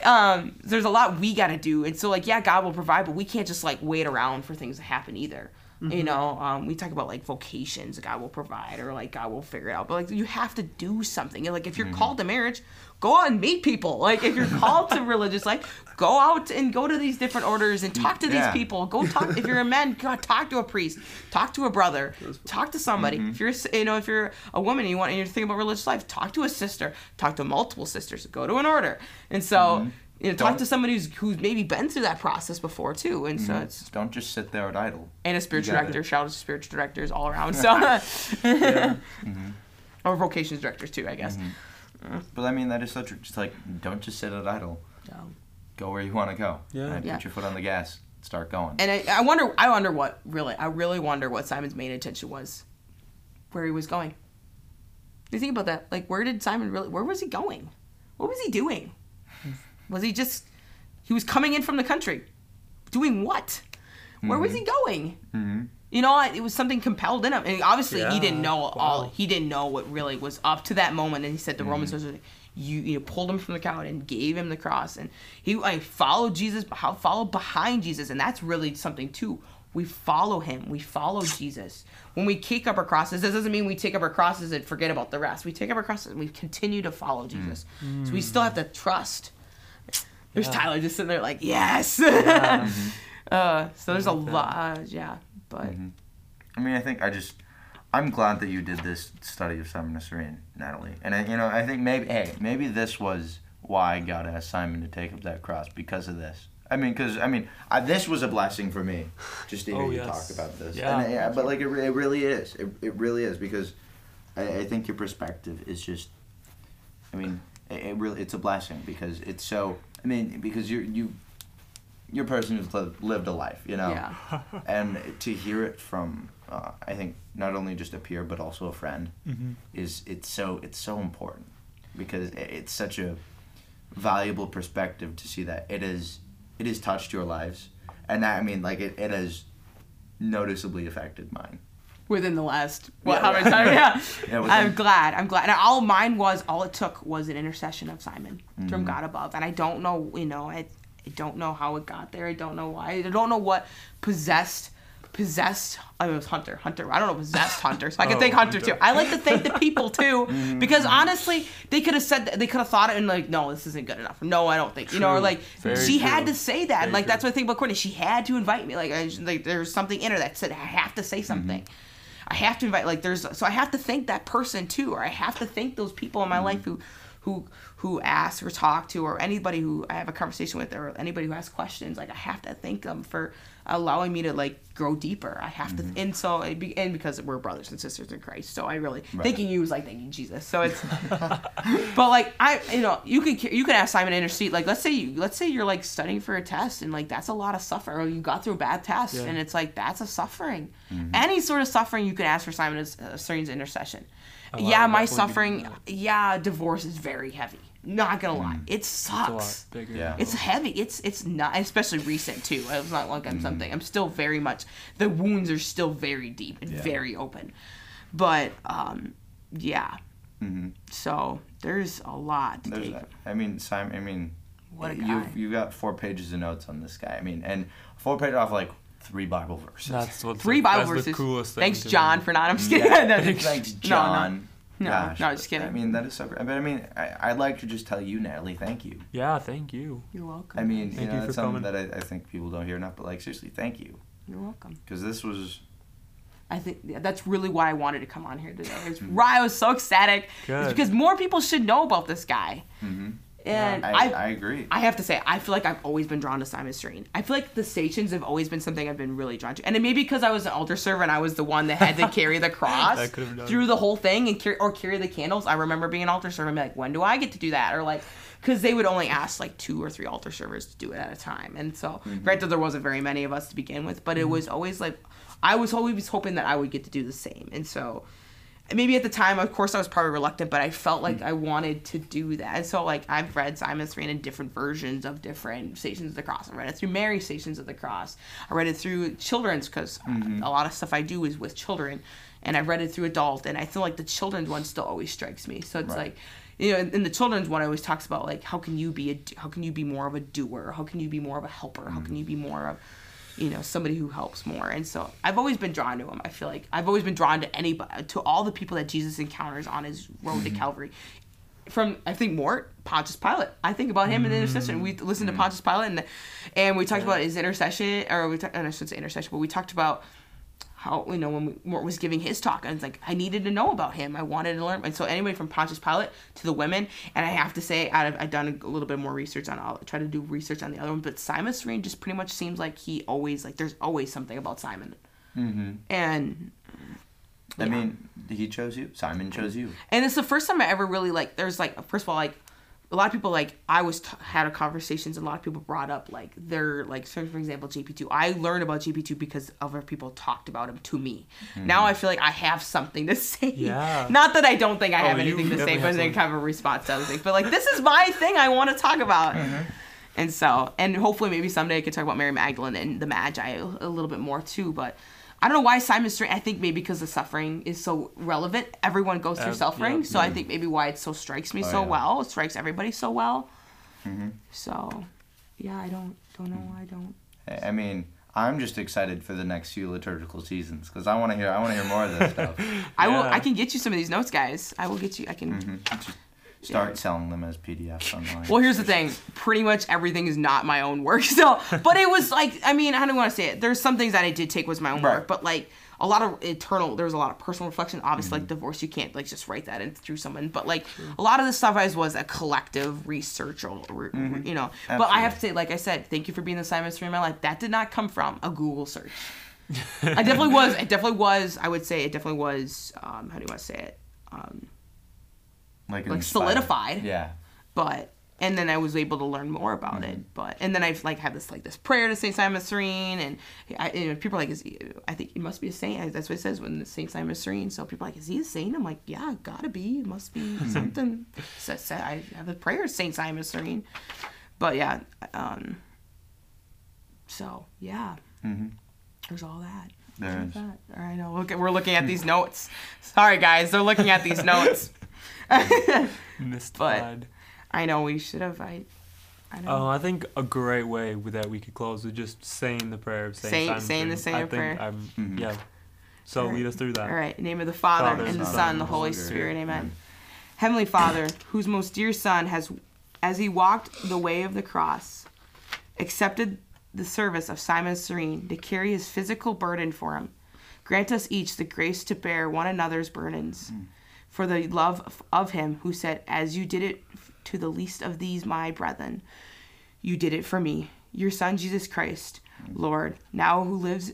Um, there's a lot we gotta do, and so like yeah, God will provide, but we can't just like wait around for things to happen either. Mm-hmm. You know, um, we talk about like vocations, God will provide, or like God will figure it out. But like you have to do something. And, like if you're Mm-hmm. called to marriage, go out and meet people. Like if you're called to religious life, go out and go to these different orders and talk to these people. Go talk. if you're a man, go talk to a priest, talk to a brother, talk to somebody. Mm-hmm. If you're you know if you're a woman and you want and you're thinking about religious life, talk to a sister, talk to multiple sisters, go to an order, and so. You know, talk Mm-hmm. To somebody who's who's maybe been through that process before too, and so it's Don't just sit there at idle. and a spiritual director. Shout out to spiritual directors all around. So, yeah, or vocations directors too, I guess. Mm-hmm. But I mean, that is such a, just like don't just sit at idle. So, Go where you want to go. Yeah. Right? Yeah. Put your foot on the gas. Start going. and I, I wonder, I wonder what really, I really wonder what Simon's main intention was, where he was going. You think about that? Like, where did Simon really? Where was he going? What was he doing? Was he just? He was coming in from the country, doing what? Where was he mm-hmm. going? hmm You know, it was something compelled in him, and obviously he didn't Yeah. know all. He didn't know what really was up to that moment. And he said the Roman soldiers, mm-hmm. you you know, pulled him from the crowd and gave him the cross, and he like followed Jesus, how- followed behind Jesus, and that's really something too. We follow him. We follow Jesus. When we take up our crosses, this doesn't mean we take up our crosses and forget about the rest. We take up our crosses and we continue to follow mm. Jesus. So we mm. still have to trust. There's Yeah. Tyler just sitting there like, yes. uh, so there's a like lot, uh, yeah. But I mean, I think I just, I'm glad that you did this study of Simon and Cyrene, Natalie. And I, you know, I think maybe, hey, maybe this was why God asked Simon to take up that cross because of this. I mean, because I mean, I, this was a blessing for me, just to hear Oh, you yes. talk about this. Yeah. And, yeah, but like it, it really is. It, it really is because I, I think your perspective is just. I mean, it, it really it's a blessing because it's so. I mean, because you're you. You're a person who's lived a life, you know yeah. and to hear it from uh, I think not only just a peer but also a friend Mm-hmm. is it's so it's so important because it's such a valuable perspective to see that it is it has touched your lives and that I mean like it, it has noticeably affected mine. Within the last what Yeah, how many times? Yeah, Yeah, I'm glad. I'm glad. And all mine was all it took was an intercession of Simon Mm-hmm. from God above, and I don't know. You know, I, I don't know how it got there. I don't know why. I don't know what possessed possessed. I mean, it was Hunter. Hunter. I don't know possessed Hunter. So I can Oh, thank Hunter, Hunter. too. I like to thank the people too, because honestly, they could have said that, they could have thought it and like, no, this isn't good enough. No, I don't think. You know, or like Very she had to say that. Very like that's what I think about Courtney. She had to invite me. Like, I, like there's something in her that said I have to say something. I have to invite like there's so I have to thank that person too, or I have to thank those people in my life mm-hmm. who who who ask or talk to or anybody who I have a conversation with or anybody who has questions. Like I have to thank them for allowing me to like grow deeper. I have to and so it be, and because we're brothers and sisters in Christ, so I really thanking you is like thanking Jesus. So it's but like I you know you can you can ask Simon to intercede. Like let's say you let's say you're like studying for a test and like that's a lot of suffering. Or you got through a bad test Yeah. and it's like that's a suffering. Any sort of suffering you can ask for Simon is uh, Cyrene's intercession. Yeah, my suffering. Yeah, divorce is very heavy. Not gonna lie, it It's a lot sucks. bigger. Yeah. It's heavy. It's it's not especially recent too. It's not like I'm something. I'm still very much the wounds are still very deep and Yeah. very open. But um yeah. Mhm. So there's a lot to There's take. that. I mean, Simon. I mean, What a guy. you you got four pages of notes on this guy. I mean, and four pages off like three Bible verses. That's what Three Bible that's verses. The coolest thing Thanks, John, me. for not. I'm just kidding. Yeah. No, Thanks, no. John. No, Gosh, no, just kidding. I mean, that is so great. But I mean, I, I'd like to just tell you, Natalie, thank you. Yeah, thank you. You're welcome. I mean, Thank you know, you that's for something coming. that I, I think people don't hear enough. But like, seriously, thank you, You're welcome. because this was I think yeah, that's really why I wanted to come on here today. It's why I was so ecstatic. It's Good. because more people should know about this guy. Mhm. And I, I, I, agree. I have to say, I feel like I've always been drawn to Simon Cyrene. I feel like the stations have always been something I've been really drawn to, and it may be because I was an altar server and I was the one that had to carry the cross That could have done through the whole thing and carry or carry the candles. I remember being an altar server and be like, when do I get to do that? Or like, because they would only ask like two or three altar servers to do it at a time, and so mm-hmm. granted there wasn't very many of us to begin with, but it mm-hmm. was always like, I was always hoping that I would get to do the same, and so maybe at the time, of course, I was probably reluctant, but I felt like mm. I wanted to do that. And so, like, I've read Simon Cyrene in different versions of different Stations of the Cross. I read it through Mary Stations of the Cross. I read it through children's because mm-hmm. a lot of stuff I do is with children, and I've read it through adult. And I feel like the children's one still always strikes me. So it's Right. like. You know, in the children's one, it always talks about like how can you be a how can you be more of a doer? How can you be more of a helper? How mm. can you be more of you know somebody who helps more. And so i've always been drawn to him i feel like. I've always been drawn to anybody to all the people that jesus encounters on his road to mm-hmm. calvary. From i think mort pontius pilate. I think about him in the mm-hmm. intercession. We listened to mm-hmm. pontius pilate and and we talked about his intercession or we talked i shouldn't say intercession but we talked about how you know when we, Mort was giving his talk, and it's like I needed to know about him. I wanted to learn, and so anybody from Pontius Pilate to the women, and I have to say I've, I've done a little bit more research on. I'll try to do research on the other one, but Simon Cyrene just pretty much seems like he always like there's always something about Simon, Mm-hmm. and I Yeah. mean, he chose you. Simon chose you. and it's the first time I ever really like. There's like first of all like a lot of people like I was t- had a conversations and a lot of people brought up like their like so for example JP2. I learned about JP2 because other people talked about him to me. Now I feel like I have something to say. Yeah. Not that I don't think I Oh, have anything to say, but then kind of a response to other things. But like this is my thing I want to talk about. And so, and hopefully, maybe someday I could talk about Mary Magdalene and the Magi a, a little bit more too. But I don't know why Simon Strange. I think maybe because the suffering is so relevant. Everyone goes through Uh, suffering, yeah. so I think maybe why it so strikes me Oh, so yeah. well. It strikes everybody so well. Mm-hmm. So, yeah, I don't don't know why I don't. I I mean, I'm just excited for the next few liturgical seasons because I want to hear. I want to hear more of this stuff. I will. I can get you some of these notes, guys. I will get you. I can. Mhm. Start selling them as PDFs online. Well, here's the thing. Pretty much everything is not my own work. So, but it was like, I mean, I don't want to say it. There's some things that I did take was my own Right. work, but like a lot of internal. There was a lot of personal reflection. Obviously, Mm-hmm. like divorce, you can't like just write that in through someone. But like a lot of the stuff I was was a collective research, or, or, you know. But I have to say, like I said, thank you for being the Simon Cyrene in my life. That did not come from a Google search. I definitely was. It definitely was. I would say it definitely was. Um, how do you want to say it? Um, like, like solidified Yeah. but and then I was able to learn more about Mm-hmm. it. But and then I've like had this like this prayer to Saint Simon Cyrene, and I, you know, people are like, is he, I think he must be a saint. That's what it says when the Saint Simon Cyrene. So people are like, is he a saint? I'm like, yeah, gotta be. It must be something. so, so I have a prayer to Saint Simon Cyrene. But yeah, um. So yeah, Mm-hmm. there's all that. There's is. that. All right, now look at we're looking at these notes. Sorry guys, they're looking at these notes. Mystified. I know we should have. I I know. Oh, I think a great way with that we could close with just saying the prayer of Saint Saying- Simon saying the Street. same I think prayer. I'm, Mhm. Yeah. So Alright. lead us through that. All right. In the name of the Father, Father, and the Son, Son, and the the Holy Holy Spirit. Spirit. Amen. Heavenly Father, whose most dear Son has, as he walked the way of the cross, accepted the service of Simon Cyrene to carry his physical burden for him. Grant us each the grace to bear one another's burdens, for the love of- of him who said, "As you did it to the least of these my brethren, you did it for me." Your Son Jesus Christ, Lord, now who lives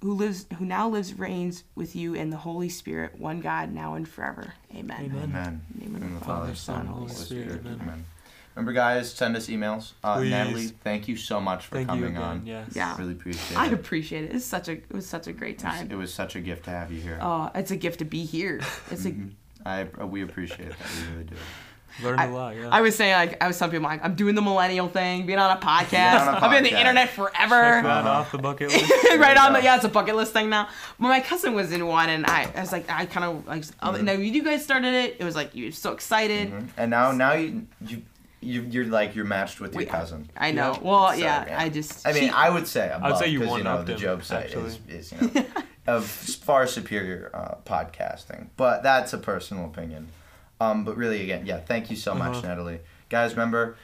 who lives who now lives reigns with you in the Holy Spirit, one God, now and forever. Amen. Amen. Amen. In the name of the the Father, Father, Son, Son, Holy Holy Spirit. Spirit. Amen. Amen. Remember, guys, send us emails. Uh, Natalie, thank you so much for Thank you coming again. on. Yes. Yeah. Really appreciate it. I appreciate it. It's such a it was such a great It was- time. It was such a gift to have you here. Oh, it's a gift to be here. It's a. Mhm. I uh, we appreciate that. We really do. Learned I- a lot. Yeah. I was saying like I was telling people like I'm doing the millennial thing, being on a podcast. on a I've been on the podcast. internet Check forever. that Uh-huh. off the bucket list. right on go. the yeah, it's a bucket list thing now. But my cousin was in one, and I, I was like, I kind of like, oh, Mm-hmm. no, you guys started it. It was like you were so excited. Mhm. And now, now you, you, you, you're like you're matched with your Wait, cousin. I know. Yeah. Well, So, yeah, yeah. I just. I mean, she- I would say above, say you 'cause, you know one-upped the Job site is, is you know of far superior uh, podcasting, but that's a personal opinion. Um, but really, again, yeah, thank you so much, Uh-huh. Natalie. Guys, remember,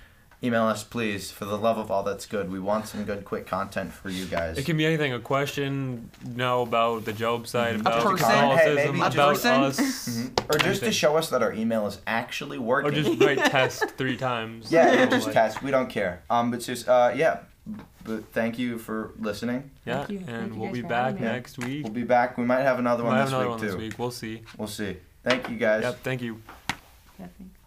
email us, please, for the love of all that's good. We want some good, quick content for you guys. It can be anything. A question, know about the Job site, about person. Catholicism, Hey, maybe about just- A person? us, Mhm. Or just to Anything. show us that our email is actually working. or just write test three times. yeah, You know, just like- test. We don't care. Um, but just uh, yeah. But thank you for listening. Yeah, Thank you. And you we'll guys be back having me. next week. We'll be back. We might have another We'll one have this another week one too. this week. We'll see. We'll see. Thank you guys. Yep. Thank you. Yeah, thanks.